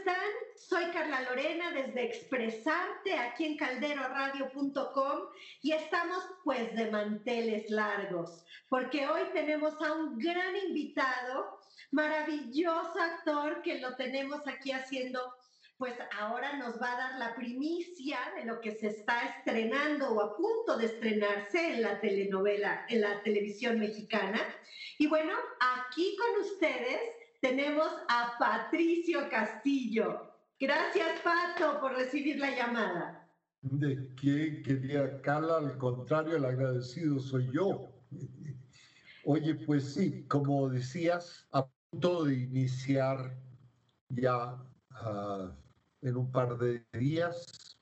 amigos, ¿cómo están? Soy Carla Lorena desde Expresarte aquí en calderoradio.com y estamos pues de manteles largos porque hoy tenemos a un gran invitado, maravilloso actor que lo tenemos aquí haciendo pues ahora nos va a dar la primicia de lo que se está estrenando o a punto de estrenarse en la telenovela, en la televisión mexicana. Y bueno, aquí con ustedes tenemos a Patricio Castillo. Gracias, Pato, por recibir la llamada. ¿De qué quería Carla? Al contrario, el agradecido soy yo. Oye, pues sí, como decías, a punto de iniciar ya uh, en un par de días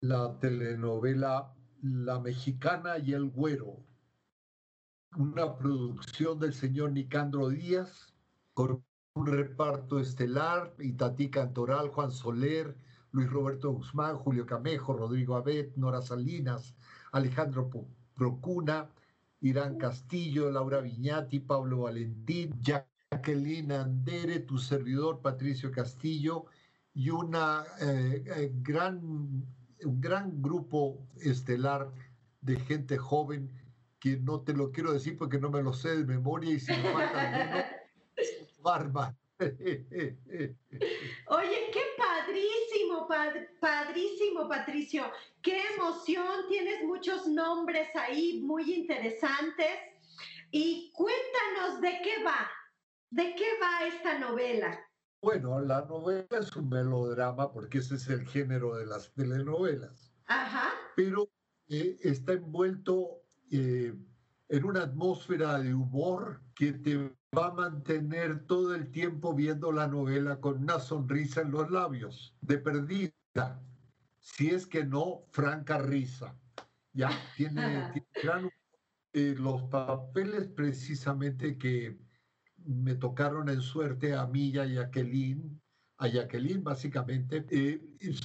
la telenovela La Mexicana y el Güero, una producción del señor Nicandro Díaz, con un reparto estelar, Itatí Cantoral, Juan Soler, Luis Roberto Guzmán, Julio Camejo, Rodrigo Abet, Nora Salinas, Alejandro Procuna, Irán Castillo, Laura Viñati, Pablo Valentín, Jacqueline Andere, tu servidor Patricio Castillo, y una eh, eh, gran, un gran grupo estelar de gente joven que no te lo quiero decir porque no me lo sé de memoria y si me falta alguno, barba. Oye, qué padrísimo, padrísimo, Patricio. Qué emoción, tienes muchos nombres ahí muy interesantes. Y cuéntanos de qué va, de qué va esta novela. Bueno, la novela es un melodrama porque ese es el género de las telenovelas. Ajá. Pero eh, está envuelto eh, en una atmósfera de humor que te va a mantener todo el tiempo viendo la novela con una sonrisa en los labios, de perdida, si es que no, franca risa. Ya tiene, tiene eh, los papeles precisamente que me tocaron en suerte a mí y a Jacqueline, a Jacqueline básicamente, eh,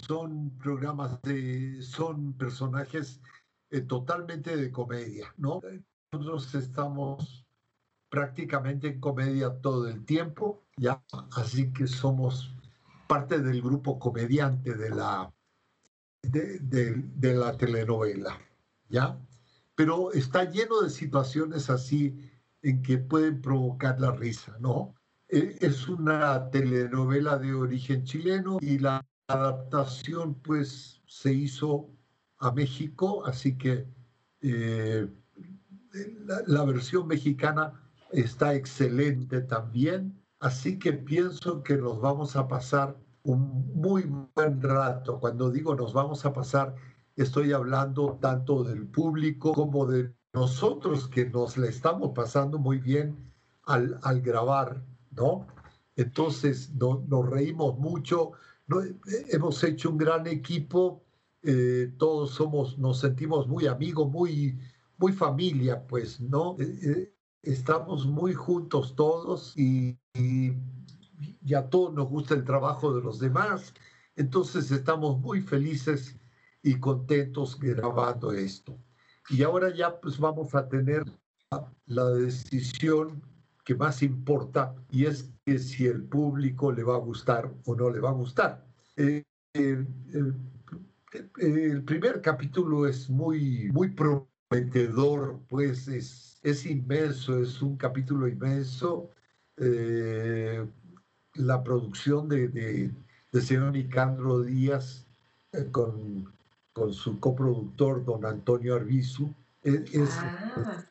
son programas de, son personajes eh, totalmente de comedia, ¿no? Nosotros estamos prácticamente en comedia todo el tiempo, ya, así que somos parte del grupo comediante de la, de, la telenovela, ¿ya? Pero está lleno de situaciones así en que pueden provocar la risa, ¿no? E, es una telenovela de origen chileno y la adaptación pues se hizo a México, así que eh, la, versión mexicana está excelente también, así que pienso que nos vamos a pasar un muy buen rato. Cuando digo nos vamos a pasar, estoy hablando tanto del público como de nosotros que nos la estamos pasando muy bien al, al grabar, ¿no? Entonces nos reímos mucho, hemos hecho un gran equipo, eh, todos somos, nos sentimos muy amigos, muy, muy familia, pues, ¿no? Eh, eh, estamos muy juntos todos y, y, a todos nos gusta el trabajo de los demás, entonces estamos muy felices y contentos grabando esto. Y ahora ya pues vamos a tener la decisión que más importa y es que si el público le va a gustar o no le va a gustar. Eh, el, primer capítulo es muy, muy prometedor, pues es, es inmenso, es un capítulo inmenso. Eh, la producción de, de, de señor Nicandro Díaz eh, con con su coproductor, don Antonio Arbizu, es, ah.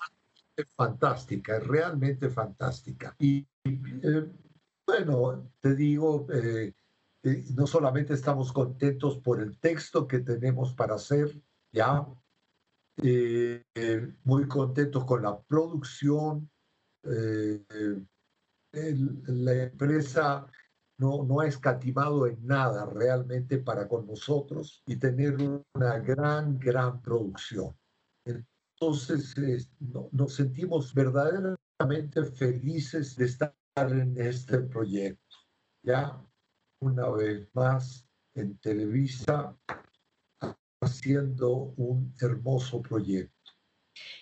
fantástica, es realmente fantástica. Y eh, bueno, te digo, eh, eh, no solamente estamos contentos por el texto que tenemos para hacer, ya, muy contentos con la producción, la empresa no, no ha escatimado en nada realmente para con nosotros y tener una gran, gran producción. Entonces, nos sentimos verdaderamente felices de estar en este proyecto. Ya una vez más en Televisa haciendo un hermoso proyecto.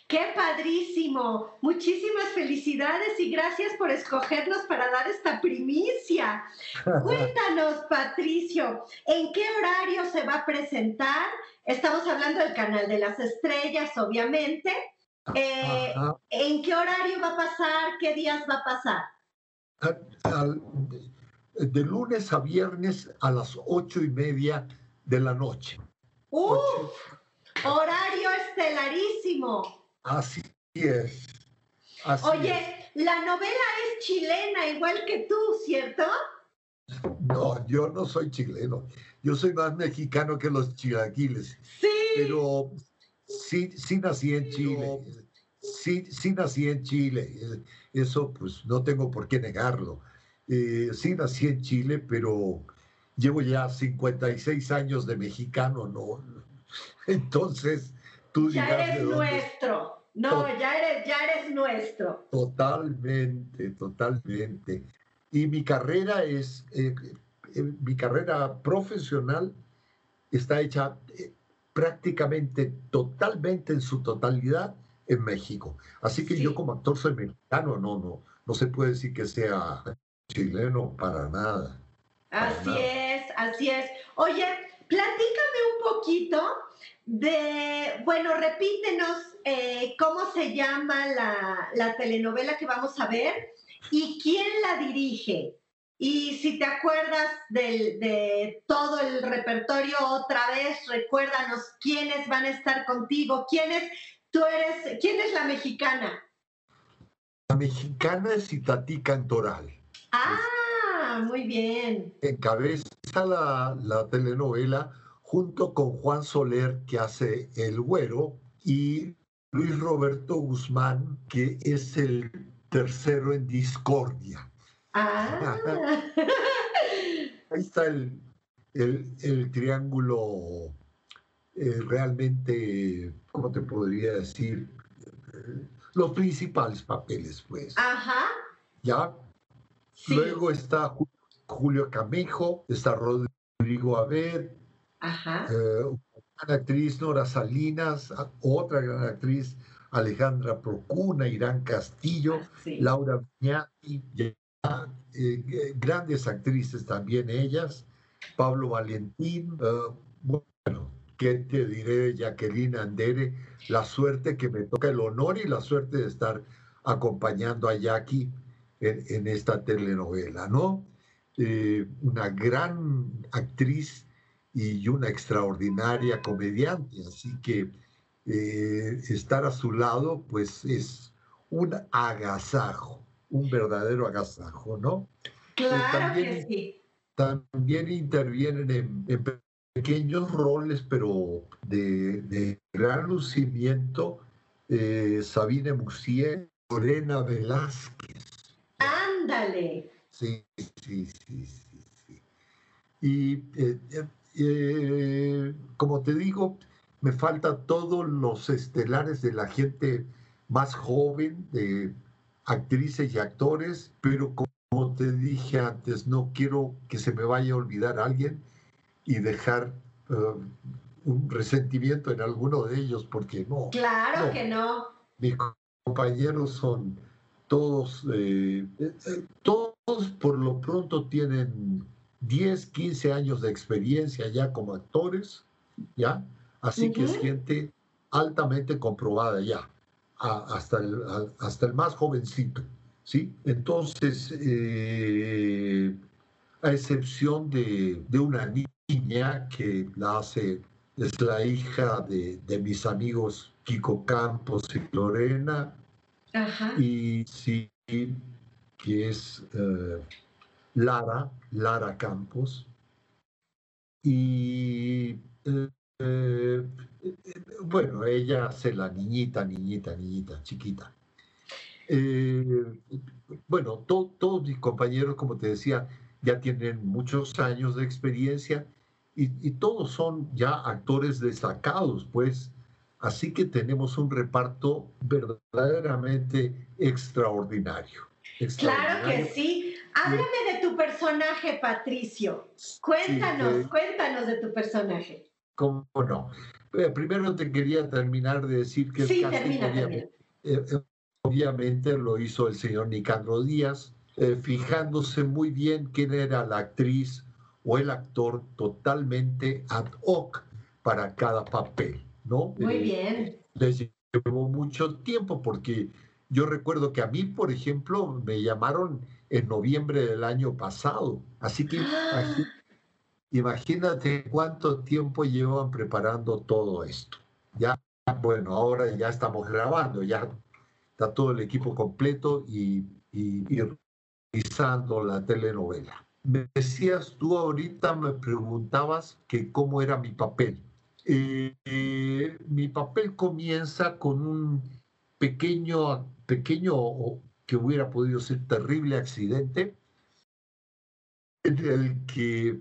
Qué padrísimo. Muchísimas felicidades y gracias por escogernos para dar esta primicia. Cuéntanos, Patricio, ¿en qué horario se va a presentar? Estamos hablando del canal de las estrellas, obviamente. Eh, ¿En qué horario va a pasar? ¿Qué días va a pasar? de lunes a viernes a las ocho y media de la noche. ¡Uf! Horario estelarísimo. Así es. Oye, la novela es chilena, igual que tú, ¿cierto? No, yo no soy chileno. Yo soy más mexicano que los chilaquiles. Sí. Pero sí, sí nací en Chile. Sí, sí nací en Chile. Eso pues no tengo por qué negarlo. Eh, sí nací en Chile, pero llevo ya 56 años de mexicano, ¿no? Entonces, tú ya eres nuestro. No, ya eres, ya eres nuestro. Totalmente, totalmente. Y mi carrera es, eh, eh, mi carrera profesional está hecha eh, prácticamente, totalmente en su totalidad en México. Así que yo como actor soy mexicano, no, no, no se puede decir que sea chileno para nada. así es, así es. Oye, platícame un poquito de, bueno, repítenos eh, cómo se llama la, telenovela que vamos a ver y quién la dirige. Y si te acuerdas de todo el repertorio otra vez, recuérdanos quiénes van a estar contigo, quiénes, tú eres, quién es la mexicana. La mexicana es Itatí Cantoral. Ah, muy bien. Encabeza la, la telenovela junto con Juan Soler, que hace El Güero, y Luis Roberto Guzmán, que es el tercero en Discordia. Ah. Ahí está el, el, triángulo eh, realmente, ¿cómo te podría decir? los principales papeles, pues. Ajá. ¿Ya? Luego está Julio Camejo, está Rodrigo Abed, eh, una actriz Nora Salinas, otra gran actriz Alejandra Procuna, Irán Castillo, Laura Viñati, eh, grandes actrices también ellas, Pablo Valentín, eh, bueno, ¿qué te diré Jacqueline Andere? La suerte que me toca, el honor y la suerte de estar acompañando a Jackie en, esta telenovela, ¿no? una gran actriz y una extraordinaria comediante. Así que eh, estar a su lado, pues es un agasajo, un verdadero agasajo, ¿no? Claro también, que sí. También intervienen en, pequeños roles, pero de, gran lucimiento, eh, Sabine Musier, Lorena Velázquez. Ándale. Sí, sí, sí, sí. Y eh, eh, como te digo, me falta todos los estelares de la gente más joven, de actrices y actores, pero como te dije antes, no quiero que se me vaya a olvidar alguien y dejar eh, un resentimiento en alguno de ellos, porque no. Claro que no. Mis compañeros son todos, eh, todos por lo pronto tienen 10, 15 años de experiencia ya como actores, ¿ya? Así que es gente altamente comprobada ya, hasta, el, hasta el más jovencito, ¿sí? Entonces, eh, a excepción de, una niña que la hace, es la hija de, mis amigos Kiko Campos y Lorena, y sí, que es... Eh, Lara, Lara Campos. Y eh, bueno, ella hace la niñita, niñita, niñita, chiquita. Eh, bueno, todos mis compañeros, como te decía, ya tienen muchos años de experiencia y, todos son ya actores destacados, pues. Así que tenemos un reparto verdaderamente extraordinario. extraordinario. Claro que sí. Háblame de tu personaje, Patricio. Cuéntanos, cuéntanos de tu personaje. ¿Cómo no? Eh, primero te quería terminar de decir que sí, termina, obviamente, eh, obviamente, lo hizo el señor Nicandro Díaz, fijándose muy bien quién era la actriz o el actor totalmente ad hoc para cada papel, ¿no? Muy bien. Les llevó mucho tiempo porque yo recuerdo que a mí, por ejemplo, me llamaron en noviembre del año pasado, así que imagínate cuánto tiempo llevan preparando todo esto. Ya, bueno, ahora ya estamos grabando, ya está todo el equipo completo y, y, realizando la telenovela. Me decías tú ahorita, me preguntabas que cómo era mi papel. Eh, eh, mi papel comienza con un pequeño, pequeño que hubiera podido ser terrible accidente en el que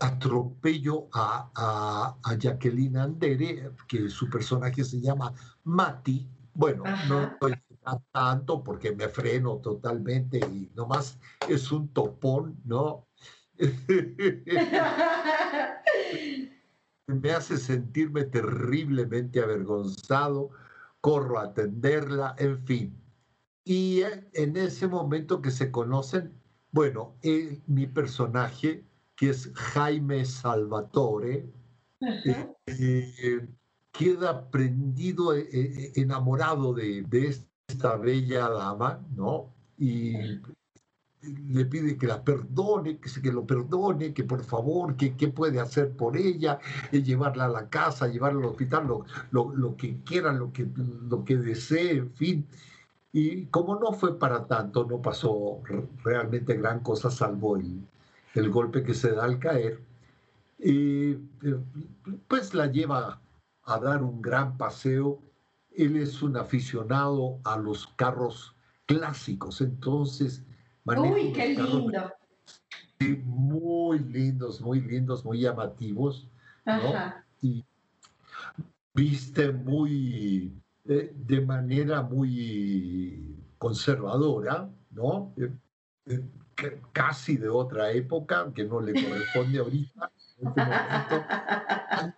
atropello a, a, Jacqueline Andere, que su personaje se llama Mati. Bueno, no no tanto porque me freno totalmente y nomás es un topón, ¿no? me hace sentirme terriblemente avergonzado, corro a atenderla, en fin. Y en ese momento que se conocen, bueno, mi personaje que es Jaime Salvatore, eh, queda prendido, eh, eh, enamorado de, esta bella dama, ¿no? Y le pide que la perdone, que, que lo perdone, que por favor, que qué puede hacer por ella, llevarla a la casa, llevarla al hospital, lo, lo, que quiera, lo que, lo que desee, en fin. Y como no fue para tanto, no pasó realmente gran cosa salvo el, el golpe que se da al caer, y pues la lleva a dar un gran paseo. Él es un aficionado a los carros clásicos, entonces... Uy, qué lindo. Muy lindos, muy lindos, muy llamativos. Y viste muy, eh, de manera muy conservadora, ¿no? Eh, eh, casi de otra época, que no le corresponde ahorita,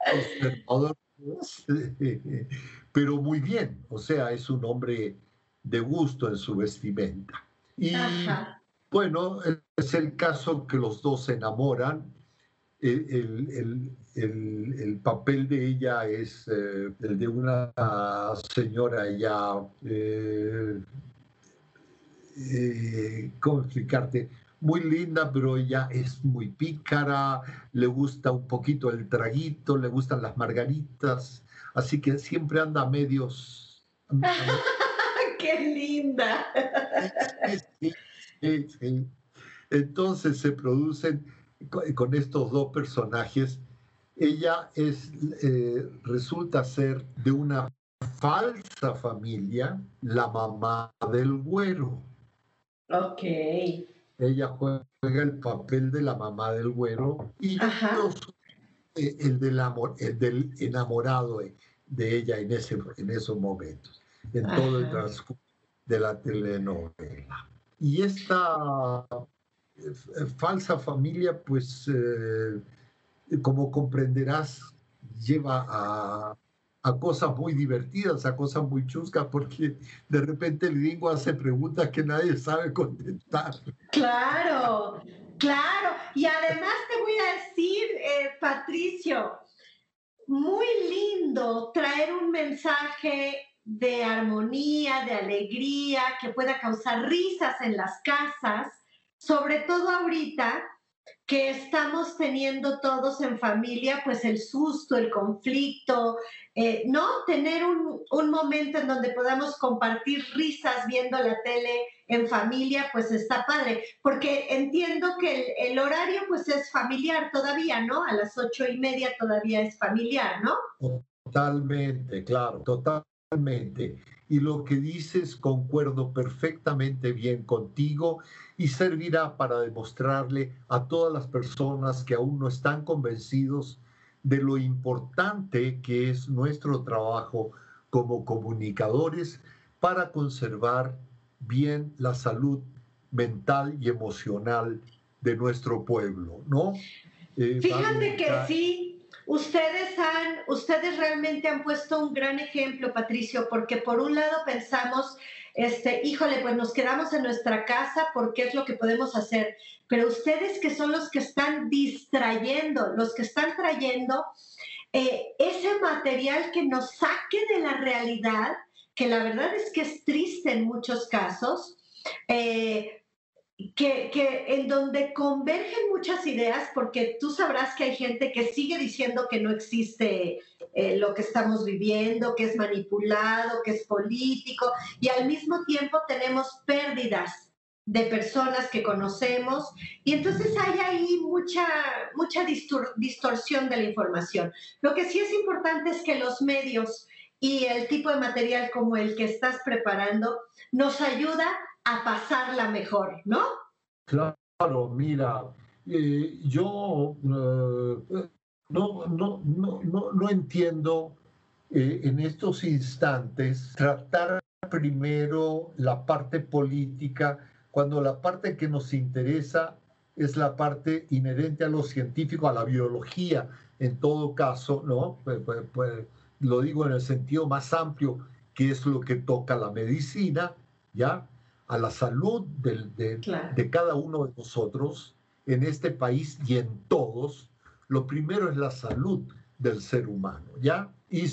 pero muy bien, o sea, es un hombre de gusto en su vestimenta. Y bueno, es el caso que los dos se enamoran. El, papel de ella es eh, el de una señora ya eh, eh, ¿cómo explicarte? Muy linda, pero ella es muy pícara, le gusta un poquito el traguito, le gustan las margaritas, así que siempre anda a medios. ¡Qué linda! Entonces se producen con estos dos personajes. Ella es, eh, resulta ser de una falsa familia, la mamá del güero. Ok. Ella juega el papel de la mamá del güero y yo eh, el, del amor, el del enamorado de ella en, ese, en esos momentos, en todo el transcurso de la telenovela. Y esta eh, falsa familia, pues, eh, como comprenderás, lleva a, a cosas muy divertidas, a cosas muy chuscas, porque de repente el gringo hace preguntas que nadie sabe contestar. Claro, claro. Y además te voy a decir, eh, Patricio, muy lindo traer un mensaje de armonía, de alegría, que pueda causar risas en las casas, sobre todo ahorita que estamos teniendo todos en familia, pues el susto, el conflicto, eh, ¿no? Tener un, un, momento en donde podamos compartir risas viendo la tele en familia, pues está padre, porque entiendo que el, el horario pues es familiar todavía, ¿no? A las ocho y media todavía es familiar, ¿no? Totalmente, claro, totalmente. Y lo que dices concuerdo perfectamente bien contigo y servirá para demostrarle a todas las personas que aún no están convencidos de lo importante que es nuestro trabajo como comunicadores para conservar bien la salud mental y emocional de nuestro pueblo, ¿no? Eh, Fíjate que sí, ustedes han, ustedes realmente han puesto un gran ejemplo, Patricio, porque por un lado pensamos, este, híjole, pues nos quedamos en nuestra casa porque es lo que podemos hacer, pero ustedes que son los que están distrayendo, los que están trayendo eh, ese material que nos saque de la realidad, que la verdad es que es triste en muchos casos, eh, que, en donde convergen muchas ideas, porque tú sabrás que hay gente que sigue diciendo que no existe eh, lo que estamos viviendo, que es manipulado, que es político, y al mismo tiempo tenemos pérdidas de personas que conocemos, y entonces hay ahí mucha, mucha distorsión de la información. Lo que sí es importante es que los medios y el tipo de material como el que estás preparando nos ayuda a pasarla mejor, ¿no? Claro, mira, eh, yo eh, no, no, no, no, entiendo eh, en estos instantes tratar primero la parte política cuando la parte que nos interesa es la parte inherente a lo científico, a la biología, en todo caso, ¿no? Pues, lo digo en el sentido más amplio, que es lo que toca la medicina, ¿ya? A la salud de, de, cada uno de nosotros en este país y en todos, lo primero es la salud del ser humano, ¿ya? Y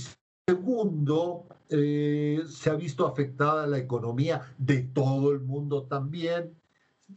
segundo, eh, se ha visto afectada la economía de todo el mundo también,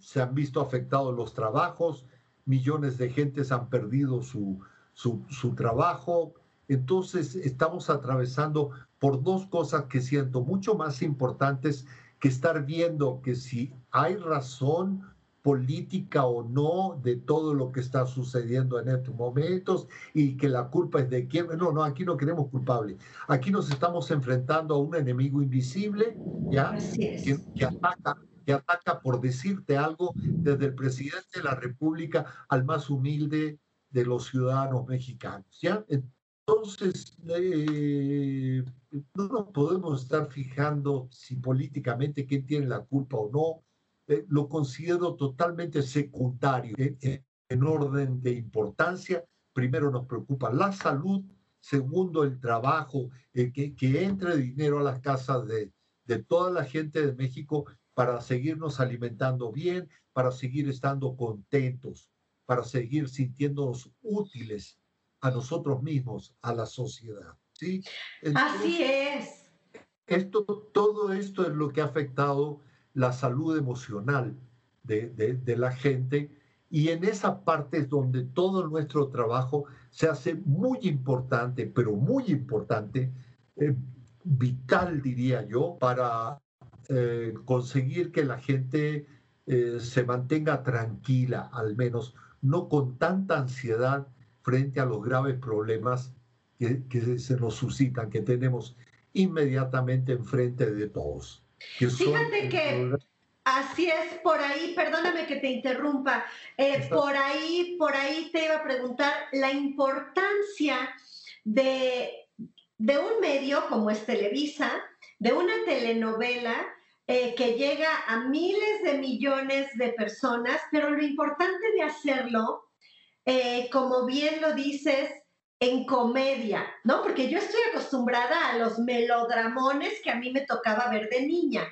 se han visto afectados los trabajos, millones de gentes han perdido su, su, su trabajo, entonces estamos atravesando por dos cosas que siento mucho más importantes que estar viendo que si hay razón política o no de todo lo que está sucediendo en estos momentos y que la culpa es de quién. No, no, aquí no queremos culpable. Aquí nos estamos enfrentando a un enemigo invisible, ¿ya? Que, que, ataca, que ataca por decirte algo desde el presidente de la República al más humilde de los ciudadanos mexicanos, ¿ya? Entonces, eh, no nos podemos estar fijando si políticamente quién tiene la culpa o no. Eh, lo considero totalmente secundario en, orden de importancia. Primero nos preocupa la salud, segundo el trabajo, eh, que, entre dinero a las casas de, de toda la gente de México para seguirnos alimentando bien, para seguir estando contentos, para seguir sintiéndonos útiles a nosotros mismos, a la sociedad. ¿sí? Así es. Esto, todo esto es lo que ha afectado la salud emocional de, de, la gente y en esa parte es donde todo nuestro trabajo se hace muy importante, pero muy importante, eh, vital diría yo, para eh, conseguir que la gente eh, se mantenga tranquila, al menos, no con tanta ansiedad frente a los graves problemas que, se nos suscitan, que tenemos inmediatamente enfrente de todos. Fíjate que así es, por ahí, perdóname que te interrumpa, eh, por ahí, por ahí te iba a preguntar la importancia de, de un medio como es Televisa, de una telenovela eh, que llega a miles de millones de personas, pero lo importante de hacerlo eh, como bien lo dices, en comedia, ¿no? Porque yo estoy acostumbrada a los melodramones que a mí me tocaba ver de niña,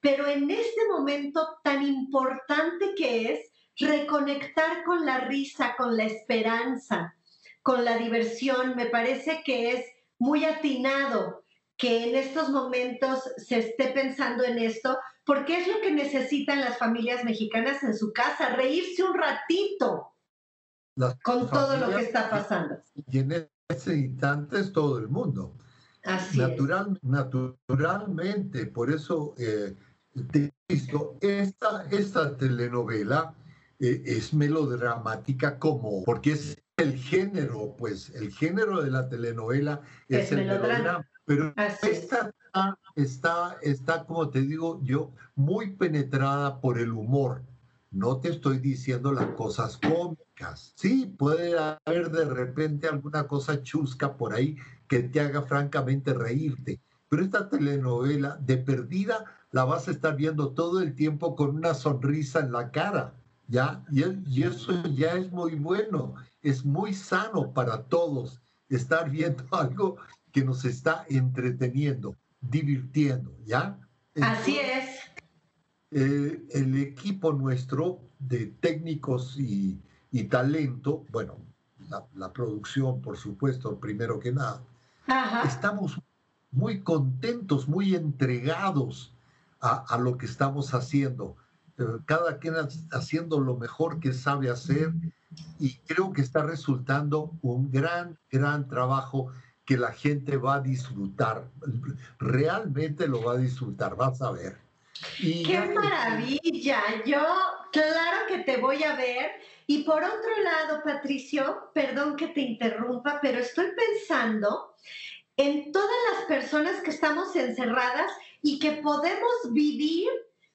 pero en este momento tan importante que es reconectar con la risa, con la esperanza, con la diversión, me parece que es muy atinado que en estos momentos se esté pensando en esto, porque es lo que necesitan las familias mexicanas en su casa, reírse un ratito, con todo lo que está pasando. Y en ese instante es todo el mundo. Así Natural, Naturalmente, por eso eh, te visto, esta, esta telenovela eh, es melodramática como, porque es el género, pues el género de la telenovela es, el melodrama. Pero esta está, está, está, como te digo yo, muy penetrada por el humor. No te estoy diciendo las cosas cómicas Sí, puede haber de repente alguna cosa chusca por ahí que te haga francamente reírte, pero esta telenovela de perdida la vas a estar viendo todo el tiempo con una sonrisa en la cara, ¿ya? Y, y eso ya es muy bueno, es muy sano para todos estar viendo algo que nos está entreteniendo, divirtiendo, ¿ya? Así es. Eh, el equipo nuestro de técnicos y, talento, bueno, la, producción, por supuesto, primero que nada, estamos muy contentos, muy entregados a, lo que estamos haciendo. Eh, cada quien haciendo lo mejor que sabe hacer y creo que está resultando un gran, gran trabajo que la gente va a disfrutar. Realmente lo va a disfrutar, vas a ver. ¡Qué maravilla! Yo, claro que te voy a ver. Y por otro lado, Patricio, perdón que te interrumpa, pero estoy pensando en todas las personas que estamos encerradas y que podemos vivir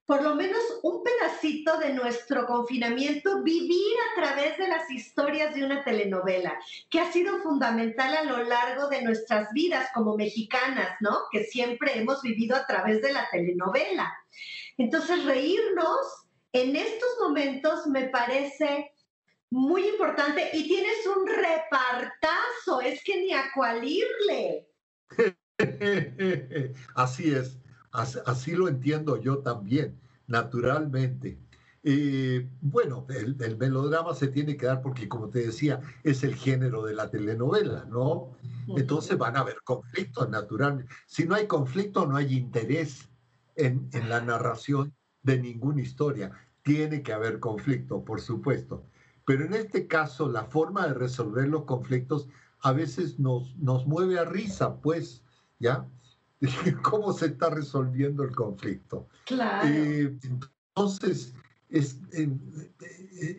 por lo menos un pedacito de nuestro confinamiento, vivir a través de las historias de una telenovela, que ha sido fundamental a lo largo de nuestras vidas como mexicanas, ¿no? Que siempre hemos vivido a través de la telenovela. Entonces, reírnos en estos momentos me parece muy importante y tienes un repartazo, es que ni a cuál irle. Así es, así, lo entiendo yo también, naturalmente. Eh, bueno, el, melodrama se tiene que dar porque, como te decía, es el género de la telenovela, ¿no? Entonces van a haber conflictos, naturalmente. Si no hay conflicto, no hay interés en, en la narración de ninguna historia. Tiene que haber conflicto, por supuesto. Pero en este caso, la forma de resolver los conflictos a veces nos, nos mueve a risa, pues, ¿ya? ¿Cómo se está resolviendo el conflicto? Claro. Eh, entonces, es, eh,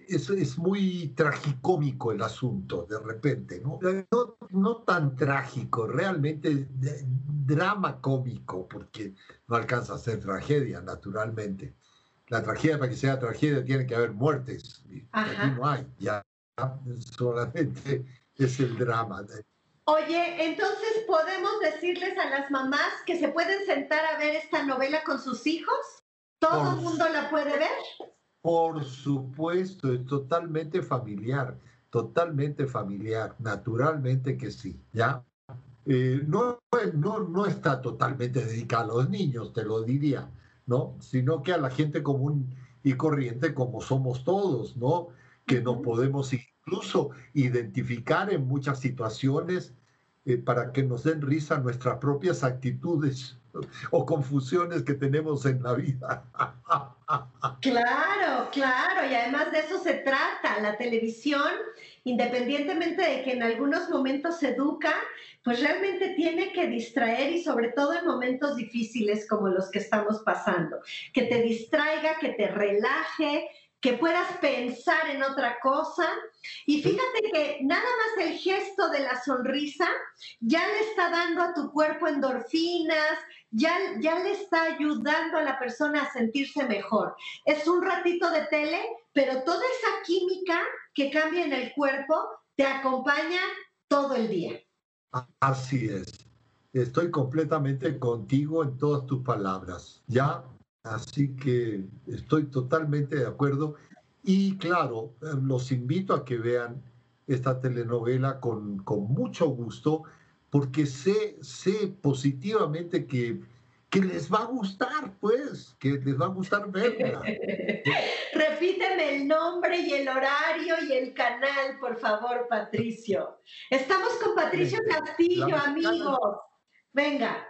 es, es, muy tragicómico el asunto, de repente, ¿no? No, no tan trágico, realmente drama cómico, porque no alcanza a ser tragedia, naturalmente. La tragedia, para que sea tragedia, tiene que haber muertes. Y aquí no hay, ya solamente es el drama. Oye, entonces podemos decirles a las mamás que se pueden sentar a ver esta novela con sus hijos. ¿Todo el mundo la puede ver? Por supuesto, es totalmente familiar, totalmente familiar, naturalmente que sí, ¿ya? Eh, no, no, no está totalmente dedicada a los niños, te lo diría, ¿no? Sino que a la gente común y corriente como somos todos, ¿no? Que nos podemos incluso identificar en muchas situaciones eh, para que nos den risa nuestras propias actitudes o confusiones que tenemos en la vida. Claro, claro, y además de eso se trata. La televisión, independientemente de que en algunos momentos se educa, pues realmente tiene que distraer y sobre todo en momentos difíciles como los que estamos pasando, que te distraiga, que te relaje, que puedas pensar en otra cosa. Y fíjate que nada más el gesto de la sonrisa ya le está dando a tu cuerpo endorfinas, ya, ya le está ayudando a la persona a sentirse mejor. Es un ratito de tele, pero toda esa química que cambia en el cuerpo te acompaña todo el día. Así es. Estoy completamente contigo en todas tus palabras. Ya Así que estoy totalmente de acuerdo. Y claro, eh, los invito a que vean esta telenovela con, con mucho gusto, porque sé, sé positivamente que, que les va a gustar, pues, que les va a gustar verla. Repíteme el nombre y el horario y el canal, por favor, Patricio. Estamos con Patricio Castillo, amigos. Venga.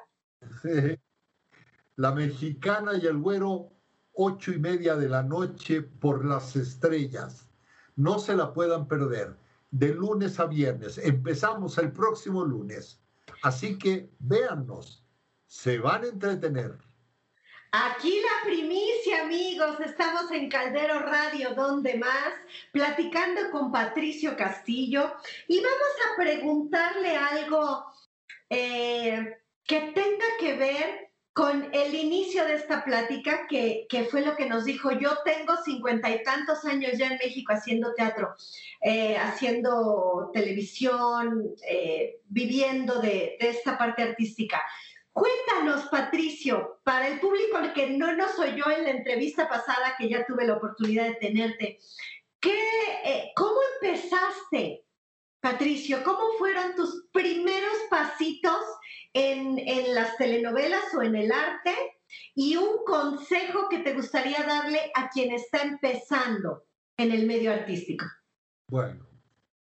La Mexicana y el Güero, ocho y media de la noche por las estrellas. No se la puedan perder. De lunes a viernes. Empezamos el próximo lunes. Así que véannos. Se van a entretener. Aquí la primicia, amigos. Estamos en Caldero Radio, donde más, platicando con Patricio Castillo. Y vamos a preguntarle algo eh, que tenga que ver con el inicio de esta plática, que, fue lo que nos dijo, yo tengo cincuenta y tantos años ya en México haciendo teatro, eh, haciendo televisión, eh, viviendo de, esta parte artística. Cuéntanos, Patricio, para el público que no nos oyó en la entrevista pasada, que ya tuve la oportunidad de tenerte, ¿qué, eh, ¿cómo empezaste Patricio, ¿cómo fueron tus primeros en, las telenovelas o en el arte? Y un consejo que te gustaría darle a quien está empezando en el medio artístico. Bueno,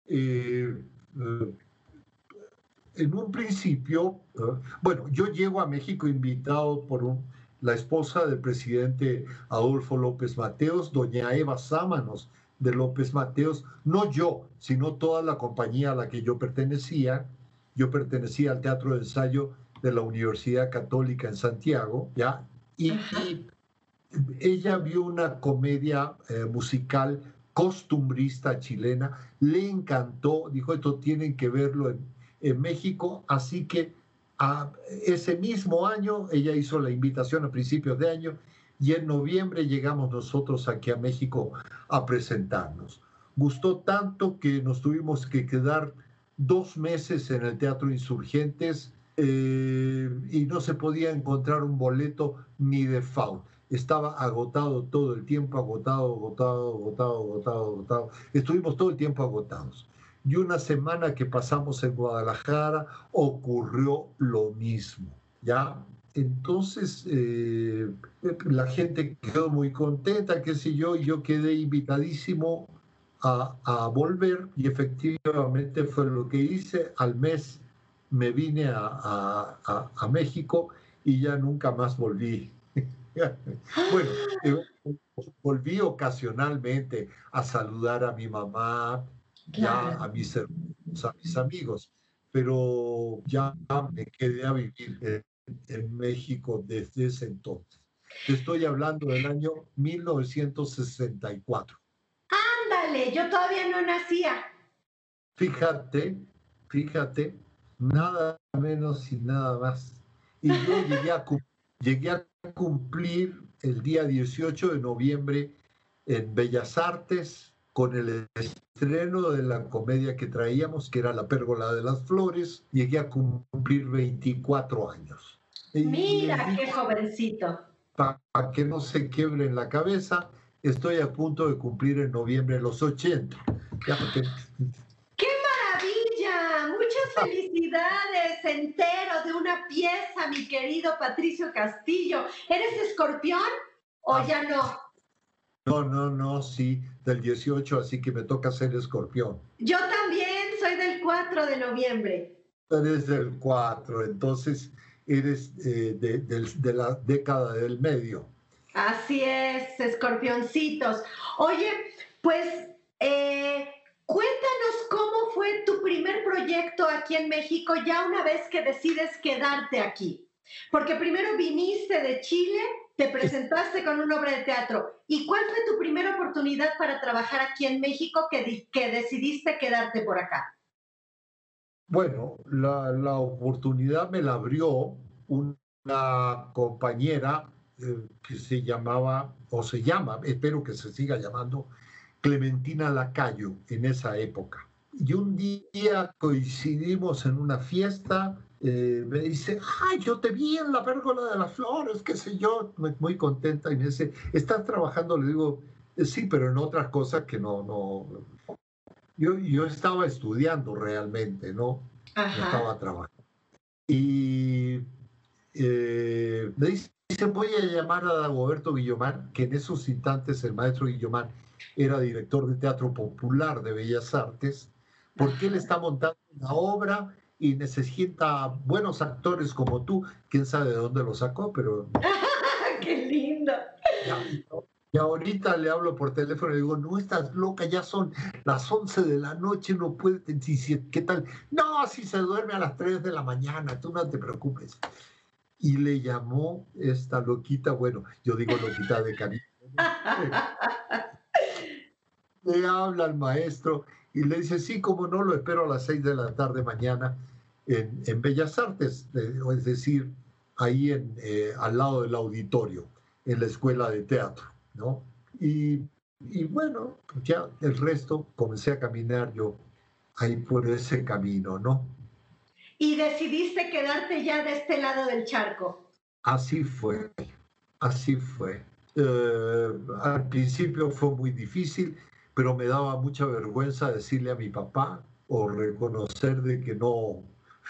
eh, eh, en un principio, eh, bueno, yo llego a México invitado por la esposa del presidente Adolfo López Mateos, doña Eva Sámanos de López Mateos, no yo, sino toda la compañía a la que yo pertenecía. Yo pertenecía al Teatro de Ensayo de la Universidad Católica en Santiago, ¿ya? Y, ella vio una comedia musical costumbrista chilena, le encantó, dijo, esto tienen que verlo en, México, así que a ese mismo año ella hizo la invitación a principios de año y en noviembre llegamos nosotros aquí a México a presentarnos. Gustó tanto que nos tuvimos que quedar dos meses en el Teatro Insurgentes eh, y no se podía encontrar un boleto ni de FAU estaba agotado todo el tiempo, agotado, agotado, agotado, agotado, agotado. Estuvimos todo el tiempo agotados. Y una semana que pasamos en Guadalajara ocurrió lo mismo, ¿ya? Entonces eh, la gente quedó muy contenta, qué sé yo, y yo quedé invitadísimo a, a, volver y efectivamente fue lo que hice. Al mes me vine a, a, a México y ya nunca más volví bueno, eh, volví ocasionalmente a saludar a mi mamá, ya a mis hermanos, a mis amigos, pero ya me quedé a vivir en, México desde ese entonces. Estoy hablando del año 1964. Ándale, yo todavía no nacía. Fíjate, fíjate, nada menos y nada más. Y yo llegué a, llegué a cumplir el día 18 de noviembre en Bellas Artes con el estreno de la comedia que traíamos, que era La Pérgola de las Flores. Llegué a cumplir 24 años. Mira, qué jovencito. Para que no se quiebre en la cabeza, estoy a punto de cumplir en noviembre los 80. ¡Qué maravilla! Muchas felicidades, entero de una pieza, mi querido Patricio Castillo. ¿Eres escorpión o ah. ya no? No, no, no, sí, del 18, así que me toca ser escorpión. Yo también soy del 4 de noviembre. Eres del 4, entonces eres eh, de, la década del medio. Así es, escorpioncitos. Oye, pues eh, cuéntanos cómo fue tu primer proyecto aquí en México ya una vez que decides quedarte aquí. Porque primero viniste de Chile, te presentaste con una obra de teatro. ¿Y cuál fue tu primera oportunidad para trabajar aquí en México que, que decidiste quedarte por acá? Bueno, la, la oportunidad me la abrió una compañera eh, que se llamaba, o se llama, espero que se siga llamando, Clementina Lacayo en esa época. Y un día coincidimos en una fiesta, eh, me dice, ay, yo te vi en la pérgola de las flores, qué sé yo, muy contenta, y me dice, ¿estás trabajando? Le digo, eh, sí, pero en otras cosas que no, no. Yo, yo estaba estudiando realmente, ¿no? No estaba trabajando. Y eh, me dice, voy a llamar a Dagoberto Guillomar, que en esos instantes el maestro Guillomar era director de Teatro Popular de Bellas Artes, porque él está montando una obra y necesita buenos actores como tú. Quién sabe de dónde lo sacó, pero. ¡Qué lindo! Y ahorita le hablo por teléfono y digo, no estás loca, ya son las 11 de la noche, no puede, ¿qué tal? No, si se duerme a las 3 de la mañana, tú no te preocupes. Y le llamó esta loquita, bueno, yo digo loquita de cariño. le habla al maestro y le dice, sí, como no, lo espero a las seis de la tarde mañana en, en Bellas Artes, es decir, ahí en, eh, al lado del auditorio, en la escuela de teatro, ¿no? Y, y bueno, pues ya el resto comencé a caminar yo ahí por ese camino, ¿no? Y decidiste quedarte ya de este lado del charco. Así fue, así fue. Eh, al principio fue muy difícil, pero me daba mucha vergüenza decirle a mi papá o reconocer de que no,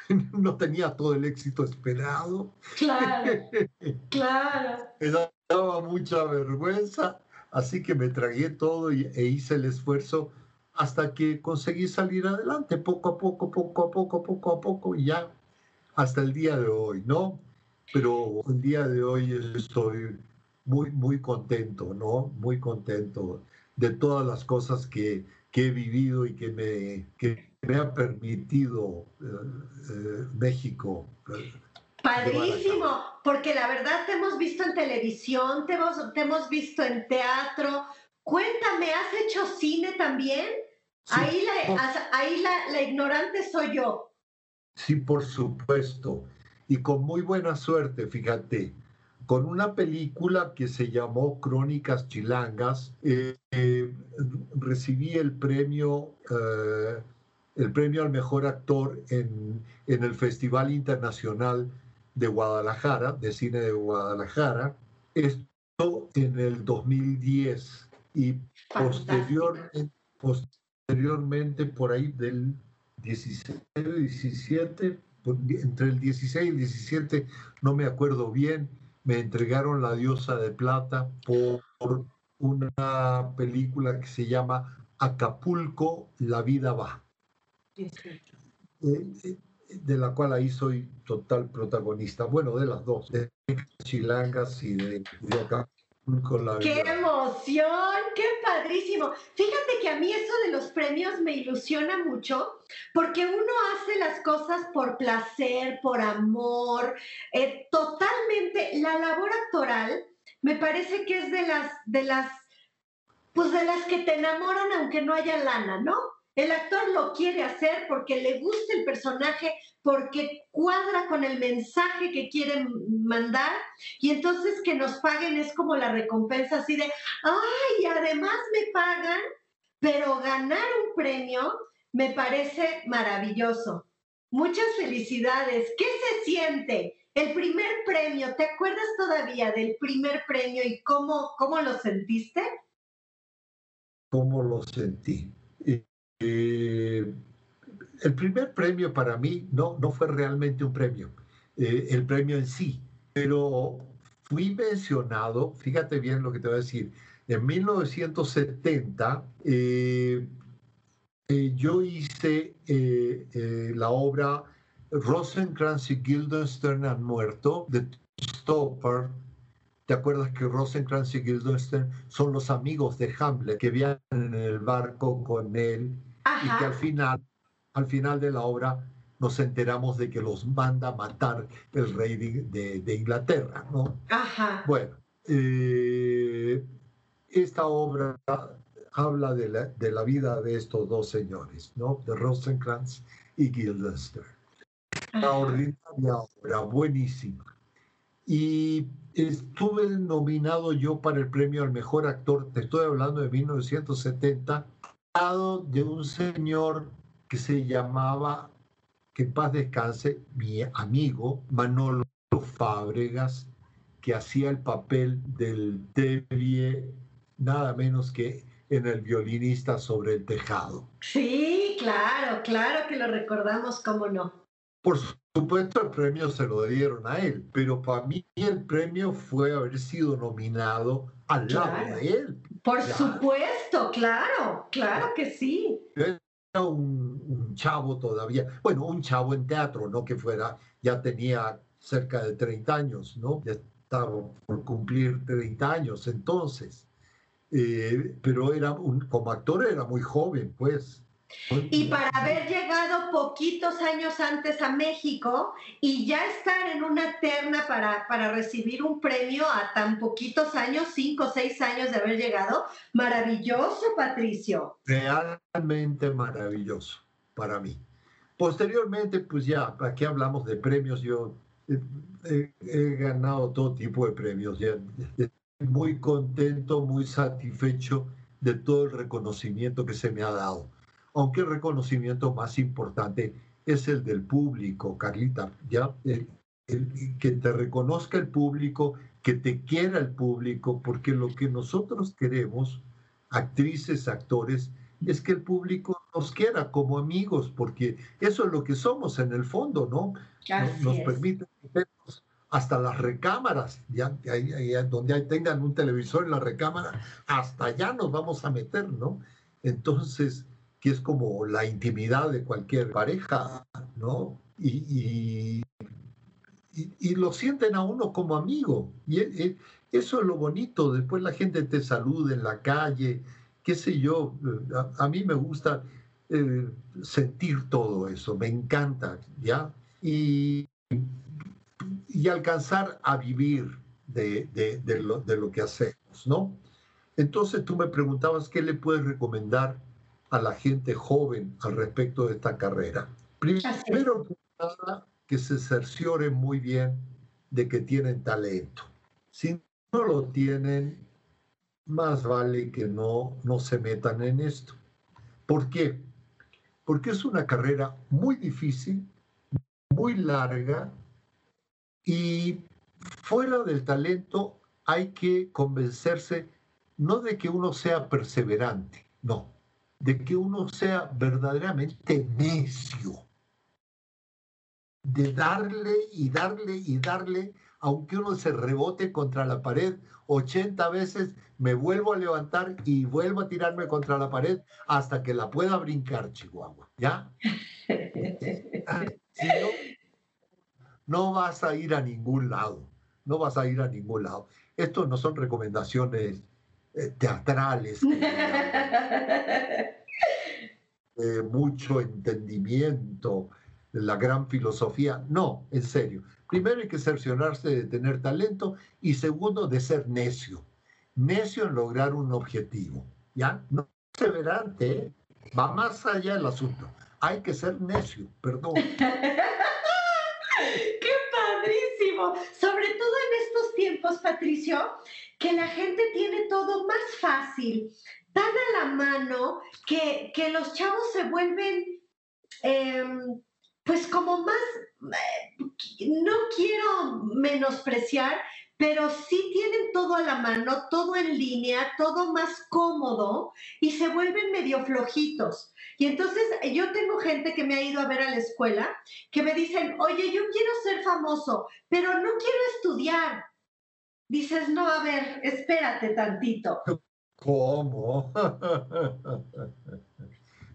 no tenía todo el éxito esperado. Claro, claro. Me daba mucha vergüenza, así que me tragué todo y, e hice el esfuerzo hasta que conseguí salir adelante, poco a poco, poco a poco, poco a poco, y ya hasta el día de hoy, ¿no? Pero el día de hoy estoy muy, muy contento, ¿no? Muy contento de todas las cosas que, que he vivido y que me, que me ha permitido eh, eh, México. Eh, Padrísimo, porque la verdad te hemos visto en televisión, te hemos, te hemos visto en teatro. Cuéntame, ¿has hecho cine también? Ahí la, ahí la, la ignorante soy yo. Sí, por supuesto. Y con muy buena suerte, fíjate con una película que se llamó Crónicas Chilangas. Eh, eh, recibí el premio, eh, el premio al mejor actor en, en, el Festival Internacional de Guadalajara, de Cine de Guadalajara. Esto en el 2010 y posteriormente, posteriormente, por ahí del 16, 17, entre el 16 y el 17, no me acuerdo bien, me entregaron La diosa de plata por una película que se llama Acapulco, la vida va. Eh, eh, de la cual ahí soy total protagonista. Bueno, de las dos, de Chilangas y de, de Acapulco. ¡Qué emoción! ¡Qué padrísimo! Fíjate que a mí eso de los premios me ilusiona mucho porque uno hace las cosas por placer, por amor, eh, totalmente. La labor actoral me parece que es de las, de las, pues de las que te enamoran aunque no haya lana, ¿no? El actor lo quiere hacer porque le gusta el personaje, porque cuadra con el mensaje que quieren mandar y entonces que nos paguen es como la recompensa así de, ay, además me pagan, pero ganar un premio me parece maravilloso. Muchas felicidades. ¿Qué se siente? El primer premio, ¿te acuerdas todavía del primer premio y cómo, cómo lo sentiste? ¿Cómo lo sentí? Eh, el primer premio para mí no, no fue realmente un premio, eh, el premio en sí, pero fui mencionado, fíjate bien lo que te voy a decir, en 1970 eh, yo hice la obra Rosencrantz y Guildenstern han muerto de Stopper. ¿Te acuerdas que Rosencrantz y Guildenstern son los amigos de Hamlet que viajan en el barco con él y que al final, al final de la obra nos enteramos de que los manda a matar el rey de, Inglaterra, ¿no? Ajá. Bueno, eh, esta obra habla de la, de la, vida de estos dos señores, ¿no? De Rosencrantz y Guildenstern. Una ordinaria obra, buenísima. Y estuve nominado yo para el premio al mejor actor, te estoy hablando de 1970, de un señor que se llamaba, que en paz descanse, mi amigo Manolo Fábregas, que hacía el papel del Tevie, nada menos que en el violinista sobre el tejado. Sí, claro, claro que lo recordamos, cómo no. Por supuesto, el premio se lo dieron a él, pero para mí el premio fue haber sido nominado al lado de él. Por supuesto, claro, claro que sí. Era un, chavo todavía, bueno, un chavo en teatro, no que fuera, ya tenía cerca de 30 años, ¿no? Ya estaba por cumplir 30 años entonces. Eh, pero era un, como actor era muy joven, pues. Y para haber llegado poquitos años antes a México y ya estar en una terna para, para recibir un premio a tan poquitos años, cinco o seis años de haber llegado, maravilloso, Patricio. Realmente maravilloso para mí. Posteriormente, pues ya, aquí hablamos de premios, yo he, he ganado todo tipo de premios, ya, muy contento, muy satisfecho de todo el reconocimiento que se me ha dado aunque el reconocimiento más importante es el del público, Carlita, ¿ya? que te reconozca el público, que te quiera el público, porque lo que nosotros queremos, actrices, actores, es que el público nos quiera como amigos, porque eso es lo que somos en el fondo, ¿no? nos permite meternos hasta las recámaras, ya, donde tengan un televisor en la recámara, hasta allá nos vamos a meter, ¿no? Entonces, que es como la intimidad de cualquier pareja, ¿no? Y, y, lo sienten a uno como amigo. Y e, e, eso es lo bonito. Después la gente te saluda en la calle, qué sé yo. A, mí me gusta eh, sentir todo eso, me encanta, ¿ya? Y, alcanzar a vivir de, de, lo, de lo que hacemos, ¿no? Entonces tú me preguntabas qué le puedes recomendar a la gente joven al respecto de esta carrera. Primero que se cercioren muy bien de que tienen talento. Si no lo tienen, más vale que no, no se metan en esto. ¿Por qué? Porque es una carrera muy difícil, muy larga y fuera del talento hay que convencerse no de que uno sea perseverante, no, de que uno sea verdaderamente necio, de darle y darle y darle, aunque uno se rebote contra la pared 80 veces, me vuelvo a levantar y vuelvo a tirarme contra la pared hasta que la pueda brincar, Chihuahua, ¿ya? Si no, no vas a ir a ningún lado, no vas a ir a ningún lado. Estos no son recomendaciones eh, teatrales, eh, mucho entendimiento, la gran filosofía. No, en serio. Primero hay que cerciorarse de tener talento y segundo de ser necio. Necio en lograr un objetivo. ¿Ya? No perseverante, ¿eh? va más allá del asunto. Hay que ser necio, perdón. ¡Qué padrísimo! Sobre todo en estos tiempos, Patricio, que la gente tiene todo más fácil, tan a la mano, que, los chavos se vuelven, em, pues como más, eh, no quiero menospreciar, pero sí tienen todo a la mano, todo en línea, todo más cómodo y se vuelven medio flojitos. Y entonces yo tengo gente que me ha ido a ver a la escuela que me dicen, oye, yo quiero ser famoso, pero no quiero estudiar dices, no, a ver, espérate tantito. ¿Cómo?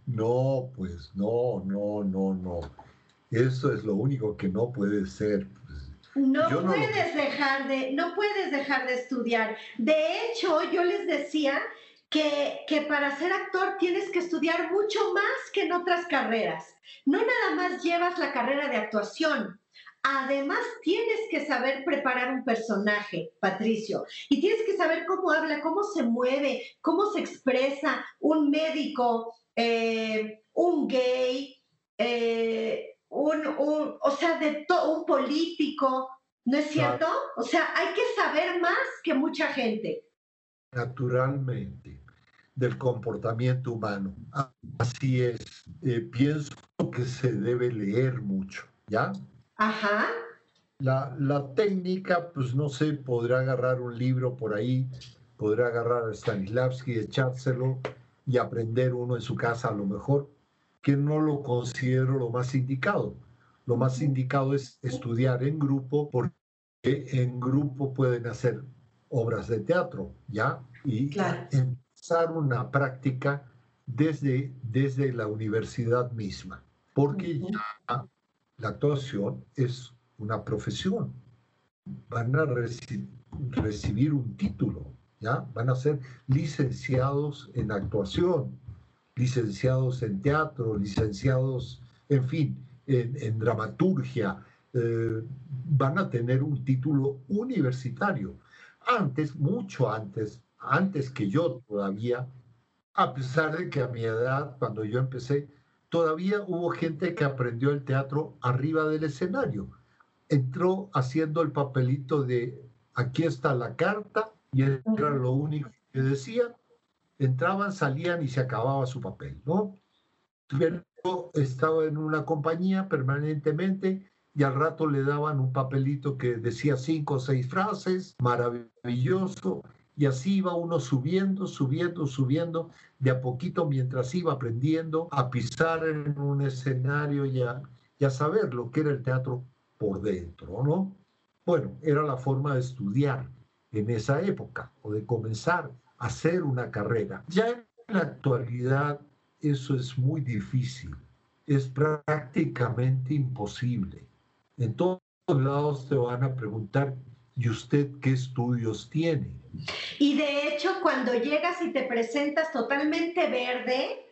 No, pues no, no, no, no. Eso es lo único que no puede ser. No puedes dejar de, no puedes dejar de estudiar. De hecho, yo les decía que, que, para ser actor tienes que estudiar mucho más que en otras carreras. No nada más llevas la carrera de actuación, Además, tienes que saber preparar un personaje, Patricio, y tienes que saber cómo habla, cómo se mueve, cómo se expresa un médico, eh, un gay, eh, un, o sea, de un político, ¿no es cierto? O sea, hay que saber más que mucha gente. Naturalmente, del comportamiento humano. Así es. Eh, pienso que se debe leer mucho, ¿ya? Ajá. La, la, técnica, pues no sé, podrá agarrar un libro por ahí, podrá agarrar a Stanislavski, echárselo y aprender uno en su casa a lo mejor, que no lo considero lo más indicado. Lo más indicado es estudiar en grupo, porque en grupo pueden hacer obras de teatro, ¿ya? Y empezar una práctica desde, desde la universidad misma, porque ya la actuación es una profesión. Van a recibir un título, ¿ya? Van a ser licenciados en actuación, licenciados en teatro, licenciados, en fin, en, dramaturgia. Eh, van a tener un título universitario. Antes, mucho antes, antes que yo todavía, a pesar de que a mi edad, cuando yo empecé, todavía hubo gente que aprendió el teatro arriba del escenario. Entró haciendo el papelito de aquí está la carta y era lo único que decían. Entraban, salían y se acababa su papel, ¿no? Pero estaba en una compañía permanentemente y al rato le daban un papelito que decía cinco o seis frases, maravilloso, Y así iba uno subiendo, subiendo, subiendo, de a poquito mientras iba aprendiendo a pisar en un escenario y a, y a saber lo que era el teatro por dentro, ¿no? Bueno, era la forma de estudiar en esa época o de comenzar a hacer una carrera. Ya en la actualidad eso es muy difícil, es prácticamente imposible. En todos lados te van a preguntar, ¿y usted qué estudios tiene? Y de hecho, cuando llegas y te presentas totalmente verde,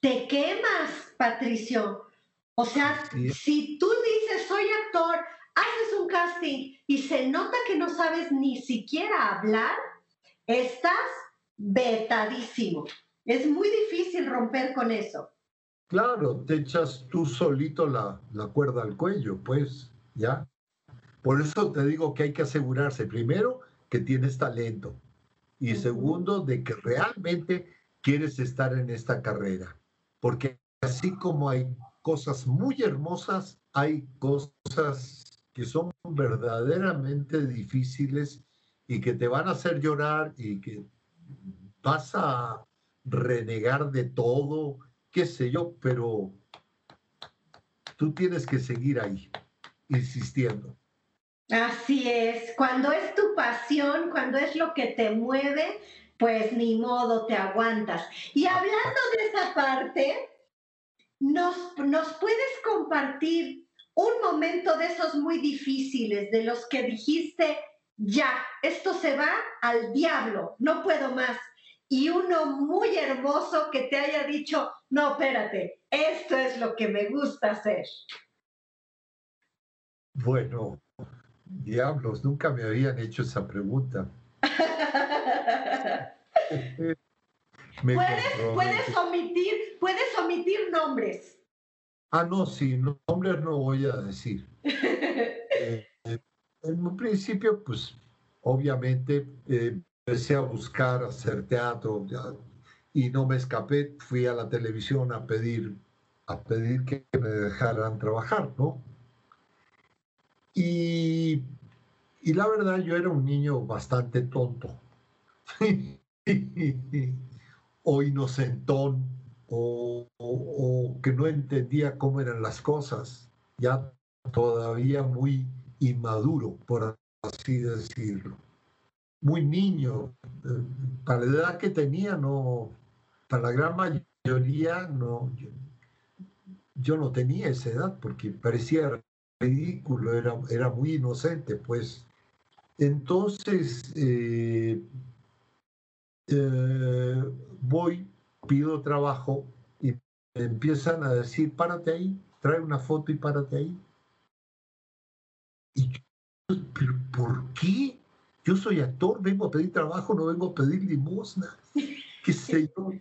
te quemas, Patricio. O sea, si tú dices, soy actor, haces un casting y se nota que no sabes ni siquiera hablar, estás vetadísimo. Es muy difícil romper con eso. Claro, te echas tú solito la, la cuerda al cuello, pues, ya. Por eso te digo que hay que asegurarse, primero, que tienes talento y segundo, de que realmente quieres estar en esta carrera. Porque así como hay cosas muy hermosas, hay cosas que son verdaderamente difíciles y que te van a hacer llorar y que vas a renegar de todo, qué sé yo, pero tú tienes que seguir ahí, insistiendo. Así es, cuando es tu pasión, cuando es lo que te mueve, pues ni modo, te aguantas. Y hablando de esa parte, ¿nos, nos puedes compartir un momento de esos muy difíciles, de los que dijiste, ya, esto se va al diablo, no puedo más? Y uno muy hermoso que te haya dicho, no, espérate, esto es lo que me gusta hacer. Bueno, Diablos, nunca me habían hecho esa pregunta. puedes, omitir, puedes omitir nombres. Ah, no, sí, nombres no voy a decir. Eh, en un principio, pues, obviamente, eh, empecé a buscar hacer teatro y no me escapé. Fui a la televisión a pedir, a pedir que me dejaran trabajar, ¿no? Y, la verdad, yo era un niño bastante tonto. o inocentón, o, o, que no entendía cómo eran las cosas, ya todavía muy inmaduro, por así decirlo. Muy niño, para la edad que tenía, no, para la gran mayoría, no, yo, yo no tenía esa edad porque parecía ridículo, era, era muy inocente, pues. Entonces, eh, eh, voy, pido trabajo y me empiezan a decir, párate ahí, trae una foto y párate ahí. Y yo, ¿pero por qué? Yo soy actor, vengo a pedir trabajo, no vengo a pedir limosna. ¿Qué sé yo?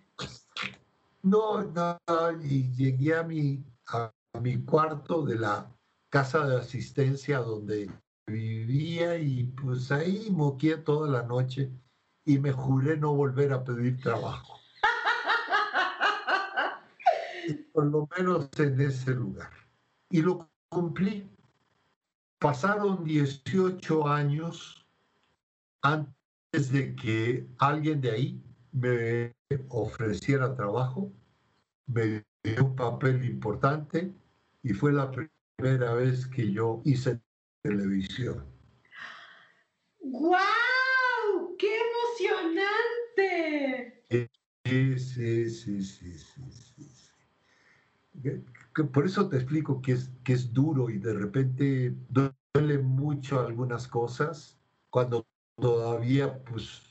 No, no, y llegué a mi, a mi cuarto de la casa de asistencia donde vivía y pues ahí moqué toda la noche y me juré no volver a pedir trabajo. Por lo menos en ese lugar. Y lo cumplí. Pasaron 18 años antes de que alguien de ahí me ofreciera trabajo, me dio un papel importante y fue la primera vez que yo hice televisión. ¡Guau! ¡Qué emocionante! Sí, sí, sí, sí, sí, Por eso te explico que es, que es duro y de repente duele mucho algunas cosas cuando todavía pues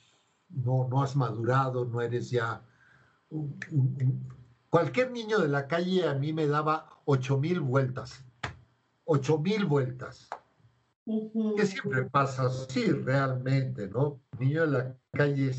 no, no has madurado, no eres ya... cualquier niño de la calle a mí me daba ocho mil vueltas ocho mil vueltas. Que siempre pasa así realmente, ¿no? Niño en la calle,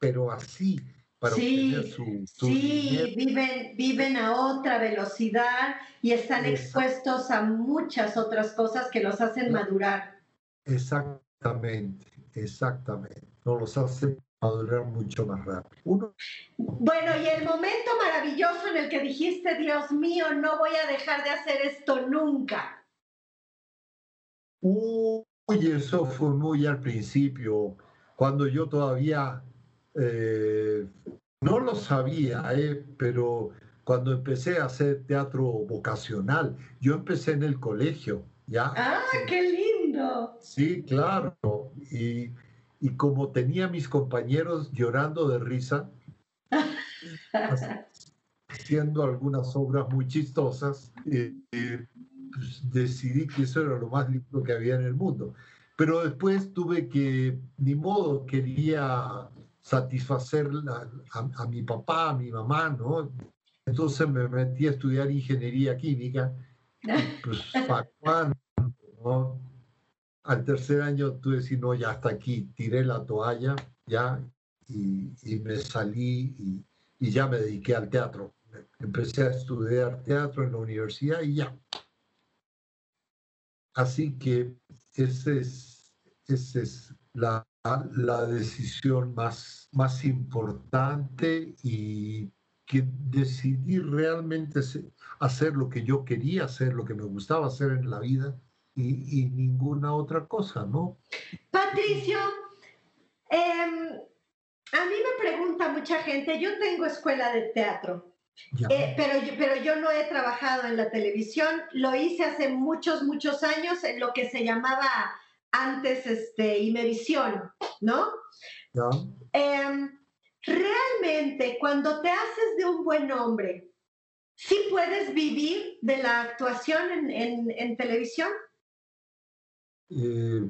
pero así, para sí, su, Sí, viven, viven a otra velocidad y están expuestos a muchas otras cosas que los hacen madurar. Exactamente, exactamente. No los hacen madurar mucho más rápido. Bueno, y el momento maravilloso en el que dijiste, Dios mío, no voy a dejar de hacer esto nunca. Uy, eso fue muy al principio. cuando yo todavía eh, no lo sabía, eh, pero cuando empecé a hacer teatro vocacional, yo empecé en el colegio, ¿ya? ¡Ah, qué lindo! Sí, claro. Y, y como tenía mis compañeros llorando de risa, haciendo algunas obras muy chistosas, eh, pues decidí que eso era lo más lindo que había en el mundo. Pero después tuve que, ni modo, quería satisfacer a, mi papá, a mi mamá, ¿no? Entonces me metí a estudiar ingeniería química. Pues, ¿no? Al tercer año que decir, no, ya hasta aquí, tiré la toalla, ya, y, me salí y, y ya me dediqué al teatro. Empecé a estudiar teatro en la universidad y ya. Así que esa es, ese es la, la, decisión más, más importante y que decidí realmente hacer lo que yo quería hacer, lo que me gustaba hacer en la vida y, y ninguna otra cosa, ¿no? Patricio, em, a mí me pregunta mucha gente, yo tengo escuela de teatro eh, pero, yo, pero yo no he trabajado en la televisión, lo hice hace muchos, muchos años en lo que se llamaba antes este, Imevisión, ¿no? Em, realmente, cuando te haces de un buen hombre, ¿sí puedes vivir de la actuación en, en, televisión? Eh,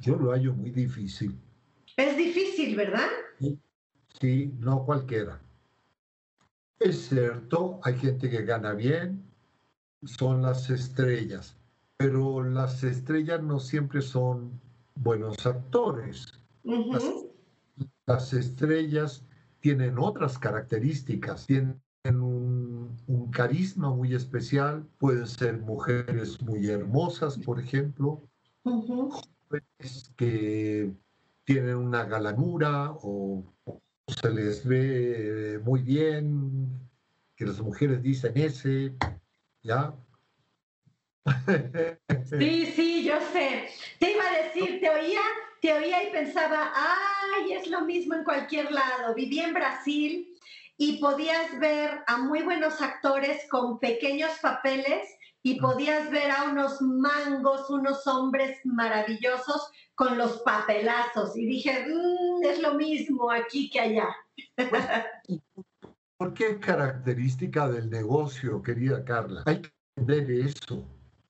yo lo hallo muy difícil. Es difícil, ¿verdad? sí no cualquiera. Es cierto, hay gente que gana bien, son las estrellas, pero las estrellas no siempre son buenos actores. las, estrellas tienen otras características, tienen un, carisma muy especial, pueden ser mujeres muy hermosas, por ejemplo, que tienen una galanura o se les ve muy bien, que las mujeres dicen ese, ¿ya? Sí, sí, yo sé. Te iba a decir, te oía, te oía y pensaba, ay, es lo mismo en cualquier lado. Viví en Brasil y podías ver a muy buenos actores con pequeños papeles y podías ver a unos mangos, unos hombres maravillosos con los papelazos. Y dije, mm, es lo mismo aquí que allá. ¿Por qué característica del negocio, querida Carla? Hay que entender eso,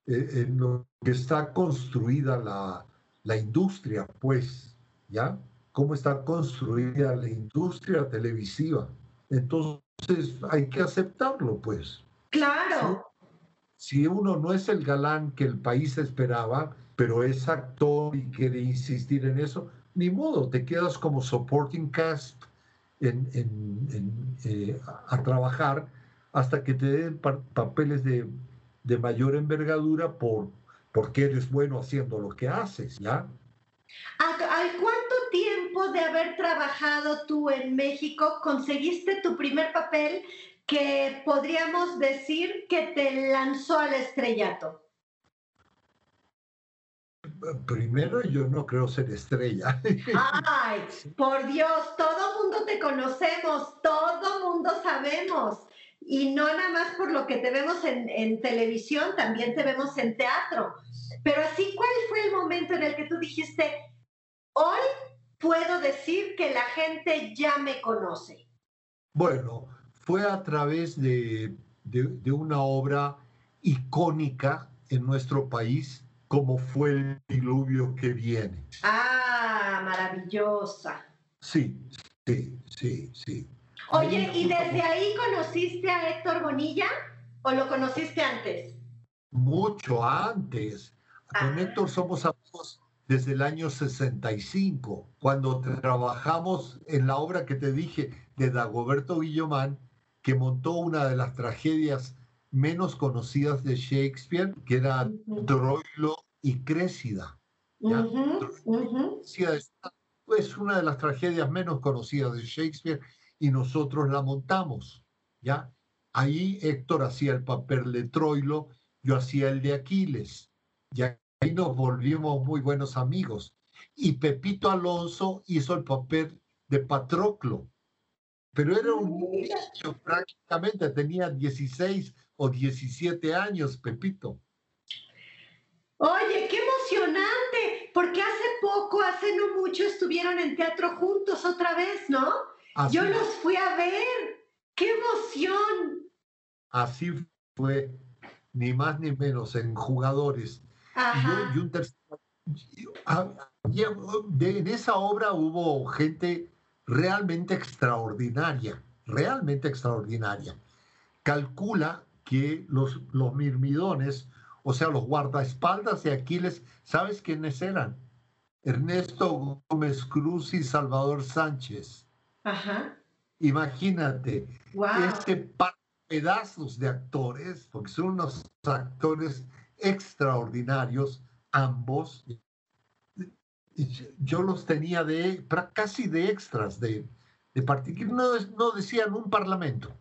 eh, en lo que está construida la, la industria, pues, ¿ya? Cómo está construida la industria televisiva. Entonces hay que aceptarlo, pues. Claro. Si uno no es el galán que el país esperaba, pero es actor y quiere insistir en eso, ni modo, te quedas como supporting cast en, eh, a, trabajar hasta que te den papeles de, de, mayor envergadura por, porque eres bueno haciendo lo que haces, ¿ya? ¿Al cuánto de haber trabajado tú en México conseguiste tu primer papel que podríamos decir que te lanzó al estrellato? Primero, yo no creo ser estrella. Ay, por Dios, todo mundo te conocemos, todo mundo sabemos. Y no nada más por lo que te vemos en, en televisión, también te vemos en teatro. Pero así, ¿cuál fue el momento en el que tú dijiste, hoy puedo decir que la gente ya me conoce? Bueno, fue a través de, de, una obra icónica en nuestro país, como fue el diluvio que viene. Ah, maravillosa. Sí, sí, sí, sí. Oye, ¿y desde ahí conociste a Héctor Bonilla o lo conociste antes? Mucho antes. Con ah. Héctor somos amigos desde el año 65, cuando trabajamos en la obra que te dije de Dagoberto Guillomán, que montó una de las tragedias menos conocidas de Shakespeare, que era Troilo y Crécida. Es una de las tragedias menos conocidas de Shakespeare y nosotros la montamos. ¿ya? Ahí Héctor hacía el papel de Troilo, yo hacía el de Aquiles. Y ahí nos volvimos muy buenos amigos. y Pepito Alonso hizo el papel de Patroclo. Pero era un niño prácticamente, tenía 16 o 17 años, Pepito. Oye, qué emocionante, porque hace poco, hace no mucho, estuvieron en teatro juntos otra vez, ¿no? Yo los fui a ver. ¡Qué emoción! Así fue, ni más ni menos, en jugadores. Y, un en esa obra hubo gente realmente extraordinaria, realmente extraordinaria. Calcula que los, los mirmidones, o sea, los guardaespaldas de Aquiles, ¿sabes quiénes eran? Ernesto Gómez Cruz y Salvador Sánchez. Ajá. Imagínate, este par de pedazos de actores, porque son unos actores extraordinarios, ambos. Yo los tenía de casi de extras, de, de no, no decían un parlamento.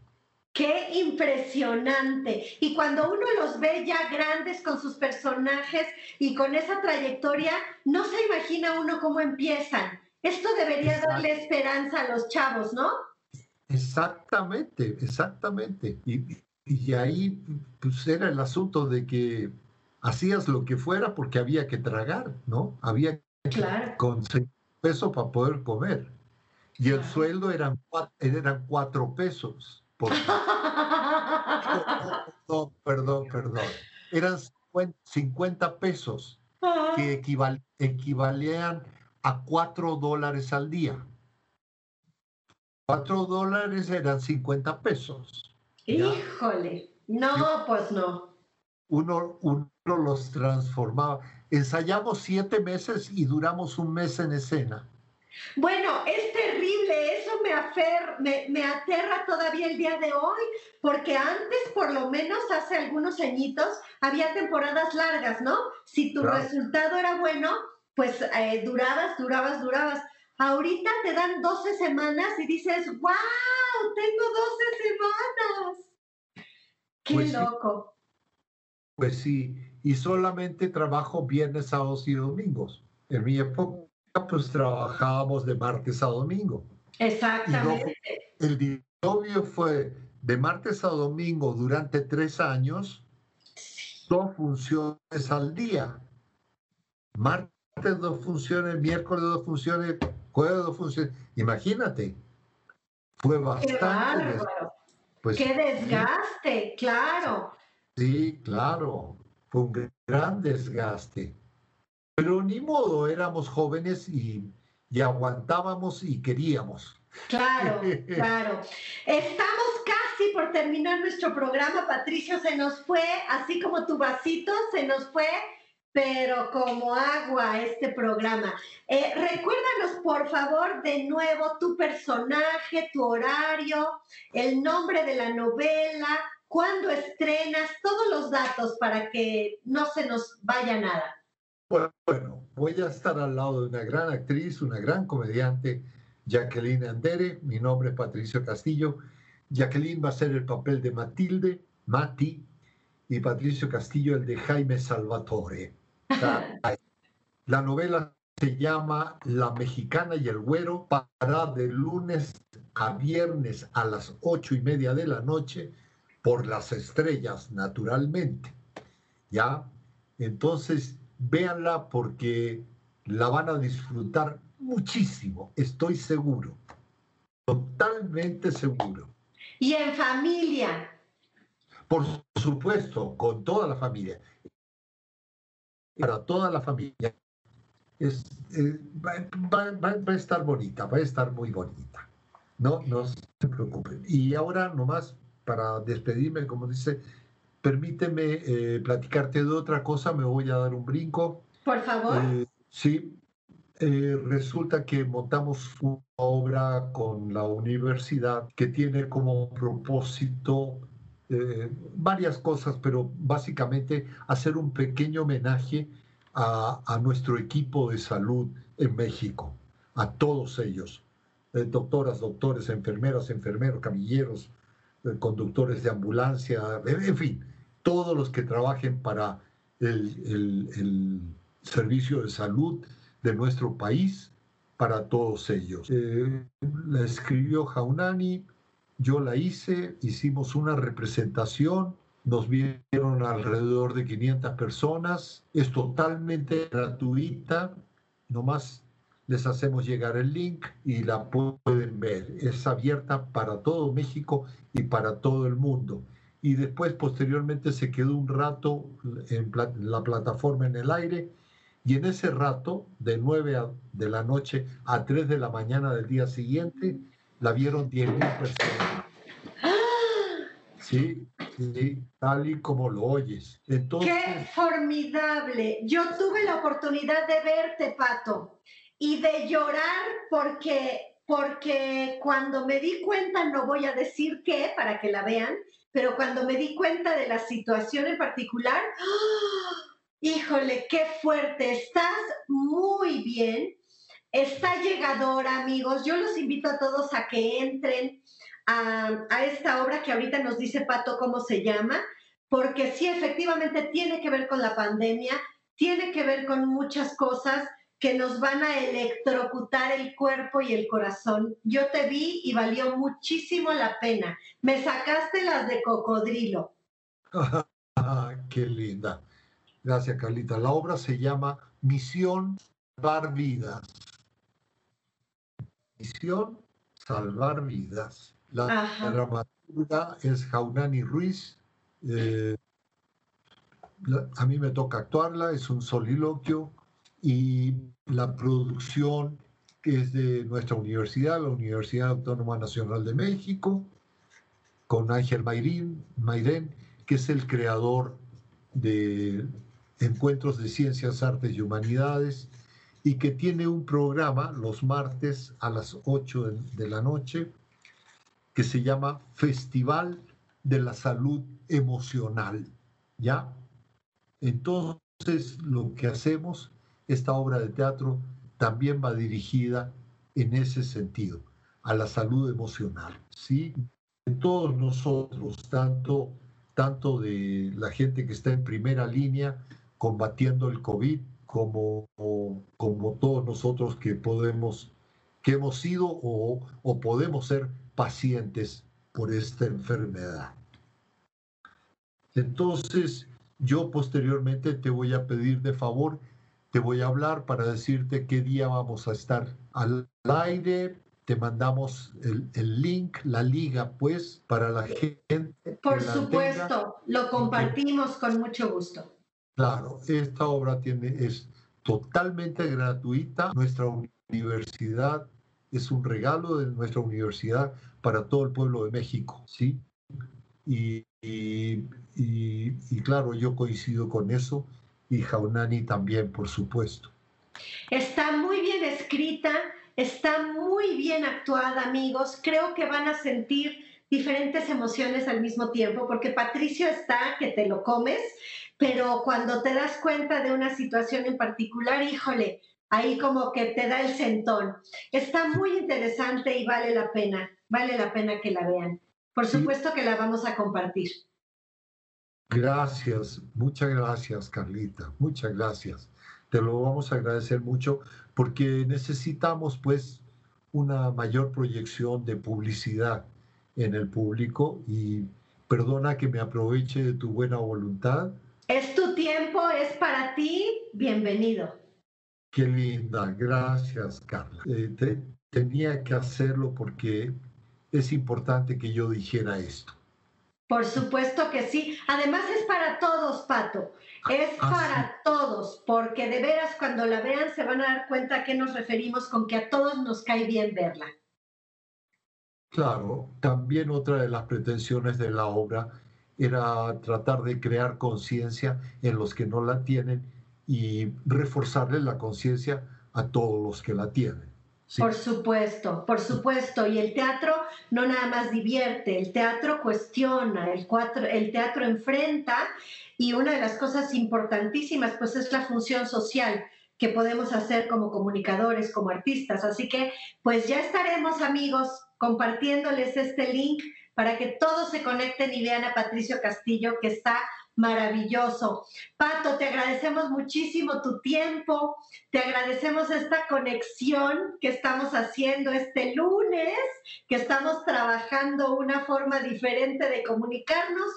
Qué impresionante. Y cuando uno los ve ya grandes con sus personajes y con esa trayectoria, no se imagina uno cómo empiezan. Esto debería darle esperanza a los chavos, ¿no? Exactamente, exactamente. Y, y ahí pues, era el asunto de que hacías lo que fuera porque había que tragar, ¿no? Había que conseguir peso para poder comer. Y el sueldo eran, eran cuatro pesos. Por... perdón, perdón, perdón. Eran 50 pesos que equivalían a cuatro dólares al día. Cuatro dólares eran 50 pesos. Híjole, no, pues no. Uno, uno los transformaba. Ensayamos siete meses y duramos un mes en escena. Bueno, es terrible, eso me, afer, me, aterra todavía el día de hoy, porque antes, por lo menos hace algunos añitos, había temporadas largas, ¿no? Si tu resultado era bueno, pues eh, durabas, durabas, durabas. Ahorita te dan 12 semanas y dices, wow, tengo 12 semanas. Qué pues loco. Pues sí, y solamente trabajo viernes, sábados y domingos. En mi época, pues trabajábamos de martes a domingo. Exactamente. el diluvio fue de martes a domingo durante tres años, dos funciones al día. Martes dos funciones, miércoles dos funciones, jueves dos funciones. Imagínate, fue bastante. Pues, Qué desgaste, claro. Sí, claro, fue un gran desgaste. Pero ni modo, éramos jóvenes y, y aguantábamos y queríamos. Claro, claro. Estamos casi por terminar nuestro programa, Patricio, se nos fue, así como tu vasito, se nos fue pero como agua este programa. Eh, recuérdanos, por favor, de nuevo tu personaje, tu horario, el nombre de la novela, cuándo estrenas, todos los datos para que no se nos vaya nada. Bueno, voy a estar al lado de una gran actriz, una gran comediante, Jacqueline Andere. Mi nombre es Patricio Castillo. Jacqueline va a ser el papel de Matilde, Mati, y Patricio Castillo el de Jaime Salvatore. La novela se llama La Mexicana y el Güero, para de lunes a viernes a las ocho y media de la noche por las estrellas, naturalmente. ¿Ya? Entonces, véanla porque la van a disfrutar muchísimo, estoy seguro, totalmente seguro. Y en familia. Por supuesto, con toda la familia para toda la familia. Es, eh, va, a estar bonita, va a estar muy bonita. No, no se preocupen. Y ahora nomás para despedirme, como dice, permíteme eh, platicarte de otra cosa, me voy a dar un brinco. Por favor. Eh, sí, resulta que montamos una obra con la universidad que tiene como propósito eh, varias cosas, pero básicamente hacer un pequeño homenaje a, nuestro equipo de salud en México, a todos ellos, eh, doctoras, doctores, enfermeras, enfermeros, camilleros, eh, conductores de ambulancia, en fin, todos los que trabajen para el, servicio de salud de nuestro país para todos ellos. Eh, la escribió Jaunani, yo la hice, hicimos una representación, nos vieron alrededor de 500 personas, es totalmente gratuita, nomás les hacemos llegar el link y la pueden ver. Es abierta para todo México y para todo el mundo. Y después, posteriormente, se quedó un rato en la plataforma en el aire y en ese rato, de 9 de la noche a 3 de la mañana del día siguiente, la vieron 10.000 personas. Sí, sí, tal y como lo oyes. Entonces, ¡Qué formidable! Yo tuve la oportunidad de verte, Pato, y de llorar porque, porque cuando me di cuenta, no voy a decir qué para que la vean, pero cuando me di cuenta de la situación en particular, ¡ah! Híjole, qué fuerte, estás muy bien, está llegadora, amigos. Yo los invito a todos a que entren a, esta obra que ahorita nos dice Pato cómo se llama, porque sí, efectivamente tiene que ver con la pandemia, tiene que ver con muchas cosas que nos van a electrocutar el cuerpo y el corazón. Yo te vi y valió muchísimo la pena. Me sacaste las de cocodrilo. Qué linda. Gracias, Carlita. La obra se llama Misión Salvar Vidas. Misión Salvar Vidas. La dramaturga es Jaunani Ruiz. Eh, a mí me toca actuarla, es un soliloquio y la producción es de nuestra universidad, la Universidad Autónoma Nacional de México, con Ángel Mayrín, Mayrén, que es el creador de Encuentros de Ciencias, Artes y Humanidades, y que tiene un programa los martes a las 8 de la noche que se llama Festival de la Salud Emocional. ¿Ya? Entonces, lo que hacemos, esta obra de teatro también va dirigida en ese sentido, a la salud emocional. ¿sí? Todos nosotros, tanto, tanto de la gente que está en primera línea, combatiendo el COVID como, como todos nosotros que podemos, que hemos sido o, o podemos ser pacientes por esta enfermedad. Entonces, yo posteriormente te voy a pedir de favor, te voy a hablar para decirte qué día vamos a estar al aire. Te mandamos el, el link, la liga, pues, para la gente. Por supuesto, lo compartimos con mucho gusto. Claro, esta obra tiene, es totalmente gratuita. Nuestra universidad es un regalo de nuestra universidad para todo el pueblo de México, ¿sí? Y, y, claro, yo coincido con eso y Jaunani también, por supuesto. Está muy bien escrita, está muy bien actuada, amigos. Creo que van a sentir diferentes emociones al mismo tiempo, porque Patricio está que te lo comes, pero cuando te das cuenta de una situación en particular, híjole, ahí como que te da el sentón. Está muy interesante y vale la pena, vale la pena que la vean. Por supuesto que la vamos a compartir. Gracias, muchas gracias, Carlita, muchas gracias. Te lo vamos a agradecer mucho porque necesitamos pues una mayor proyección de publicidad en el público y perdona que me aproveche de tu buena voluntad es tu tiempo, es para ti, bienvenido. Qué linda, gracias Carla. Eh, tenía que hacerlo porque es importante que yo dijera esto. Por supuesto que sí. Además es para todos, Pato. Es ah, para todos, porque de veras cuando la vean se van a dar cuenta a qué nos referimos con que a todos nos cae bien verla. Claro, también otra de las pretensiones de la obra era tratar de crear conciencia en los que no la tienen y reforzarle la conciencia a todos los que la tienen. Por supuesto, por supuesto. Y el teatro no nada más divierte, el teatro cuestiona, el, el teatro enfrenta y una de las cosas importantísimas pues es la función social que podemos hacer como comunicadores, como artistas. Así que pues ya estaremos amigos compartiéndoles este link para que todos se conecten y vean a Patricio Castillo, que está maravilloso. Pato, te agradecemos muchísimo tu tiempo, te agradecemos esta conexión que estamos haciendo este lunes, que estamos trabajando una forma diferente de comunicarnos.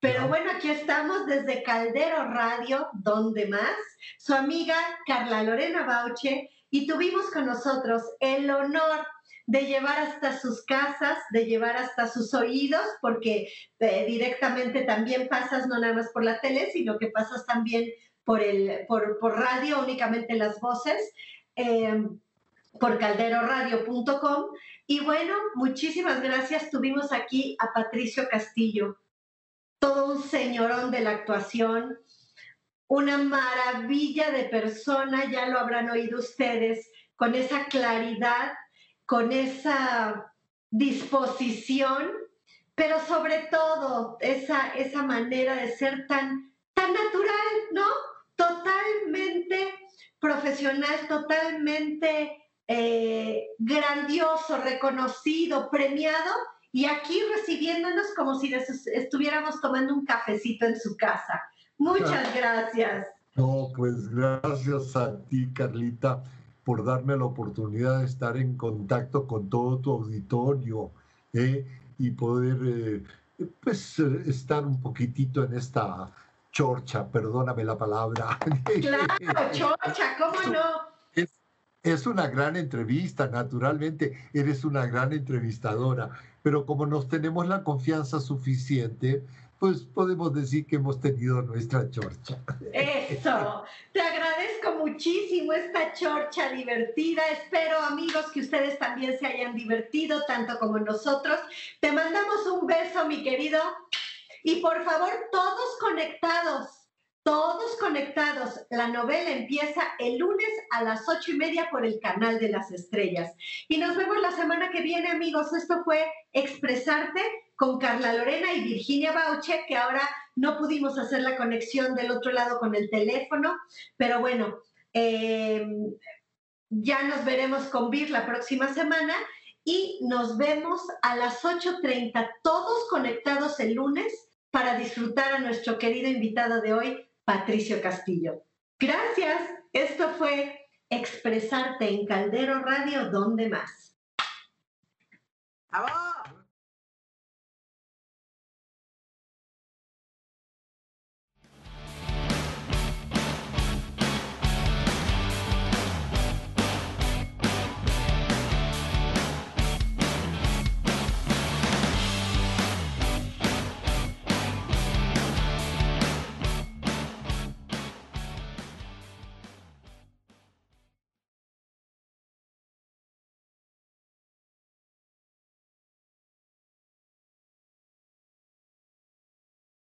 Pero bueno, aquí estamos desde Caldero Radio, donde más, su amiga Carla Lorena Bauche, y tuvimos con nosotros el honor de llevar hasta sus casas, de llevar hasta sus oídos, porque eh, directamente también pasas no nada más por la tele, sino que pasas también por, el, por, radio, únicamente las voces, em, por calderoradio.com. Y bueno, muchísimas gracias. Tuvimos aquí a Patricio Castillo, todo un señorón de la actuación, una maravilla de persona, ya lo habrán oído ustedes, con esa claridad con esa disposición, pero sobre todo esa, esa manera de ser tan, tan natural, ¿no? Totalmente profesional, totalmente eh, grandioso, reconocido, premiado, y aquí recibiéndonos como si estuviéramos tomando un cafecito en su casa. Muchas gracias. No, pues gracias a ti, Carlita por darme la oportunidad de estar en contacto con todo tu auditorio ¿eh? y poder eh, pues, estar un poquitito en esta chorcha, perdóname la palabra. Claro, chorcha, ¿cómo no? Es, es una gran entrevista, naturalmente, eres una gran entrevistadora, pero como nos tenemos la confianza suficiente, pues podemos decir que hemos tenido nuestra chorcha. Eso, te agradezco muchísimo esta chorcha divertida. Espero, amigos, que ustedes también se hayan divertido tanto como nosotros. Te mandamos un beso, mi querido. Y por favor, todos conectados todos conectados. La novela empieza el lunes a las ocho y media por el canal de las estrellas. Y nos vemos la semana que viene, amigos. Esto fue Expresarte con Carla Lorena y Virginia Bauche, que ahora no pudimos hacer la conexión del otro lado con el teléfono, pero bueno, eh, ya nos veremos con Vir la próxima semana y nos vemos a las 8.30, todos conectados el lunes para disfrutar a nuestro querido invitado de hoy, Patricio Castillo. Gracias. Esto fue Expresarte en Caldero Radio, ¿dónde más?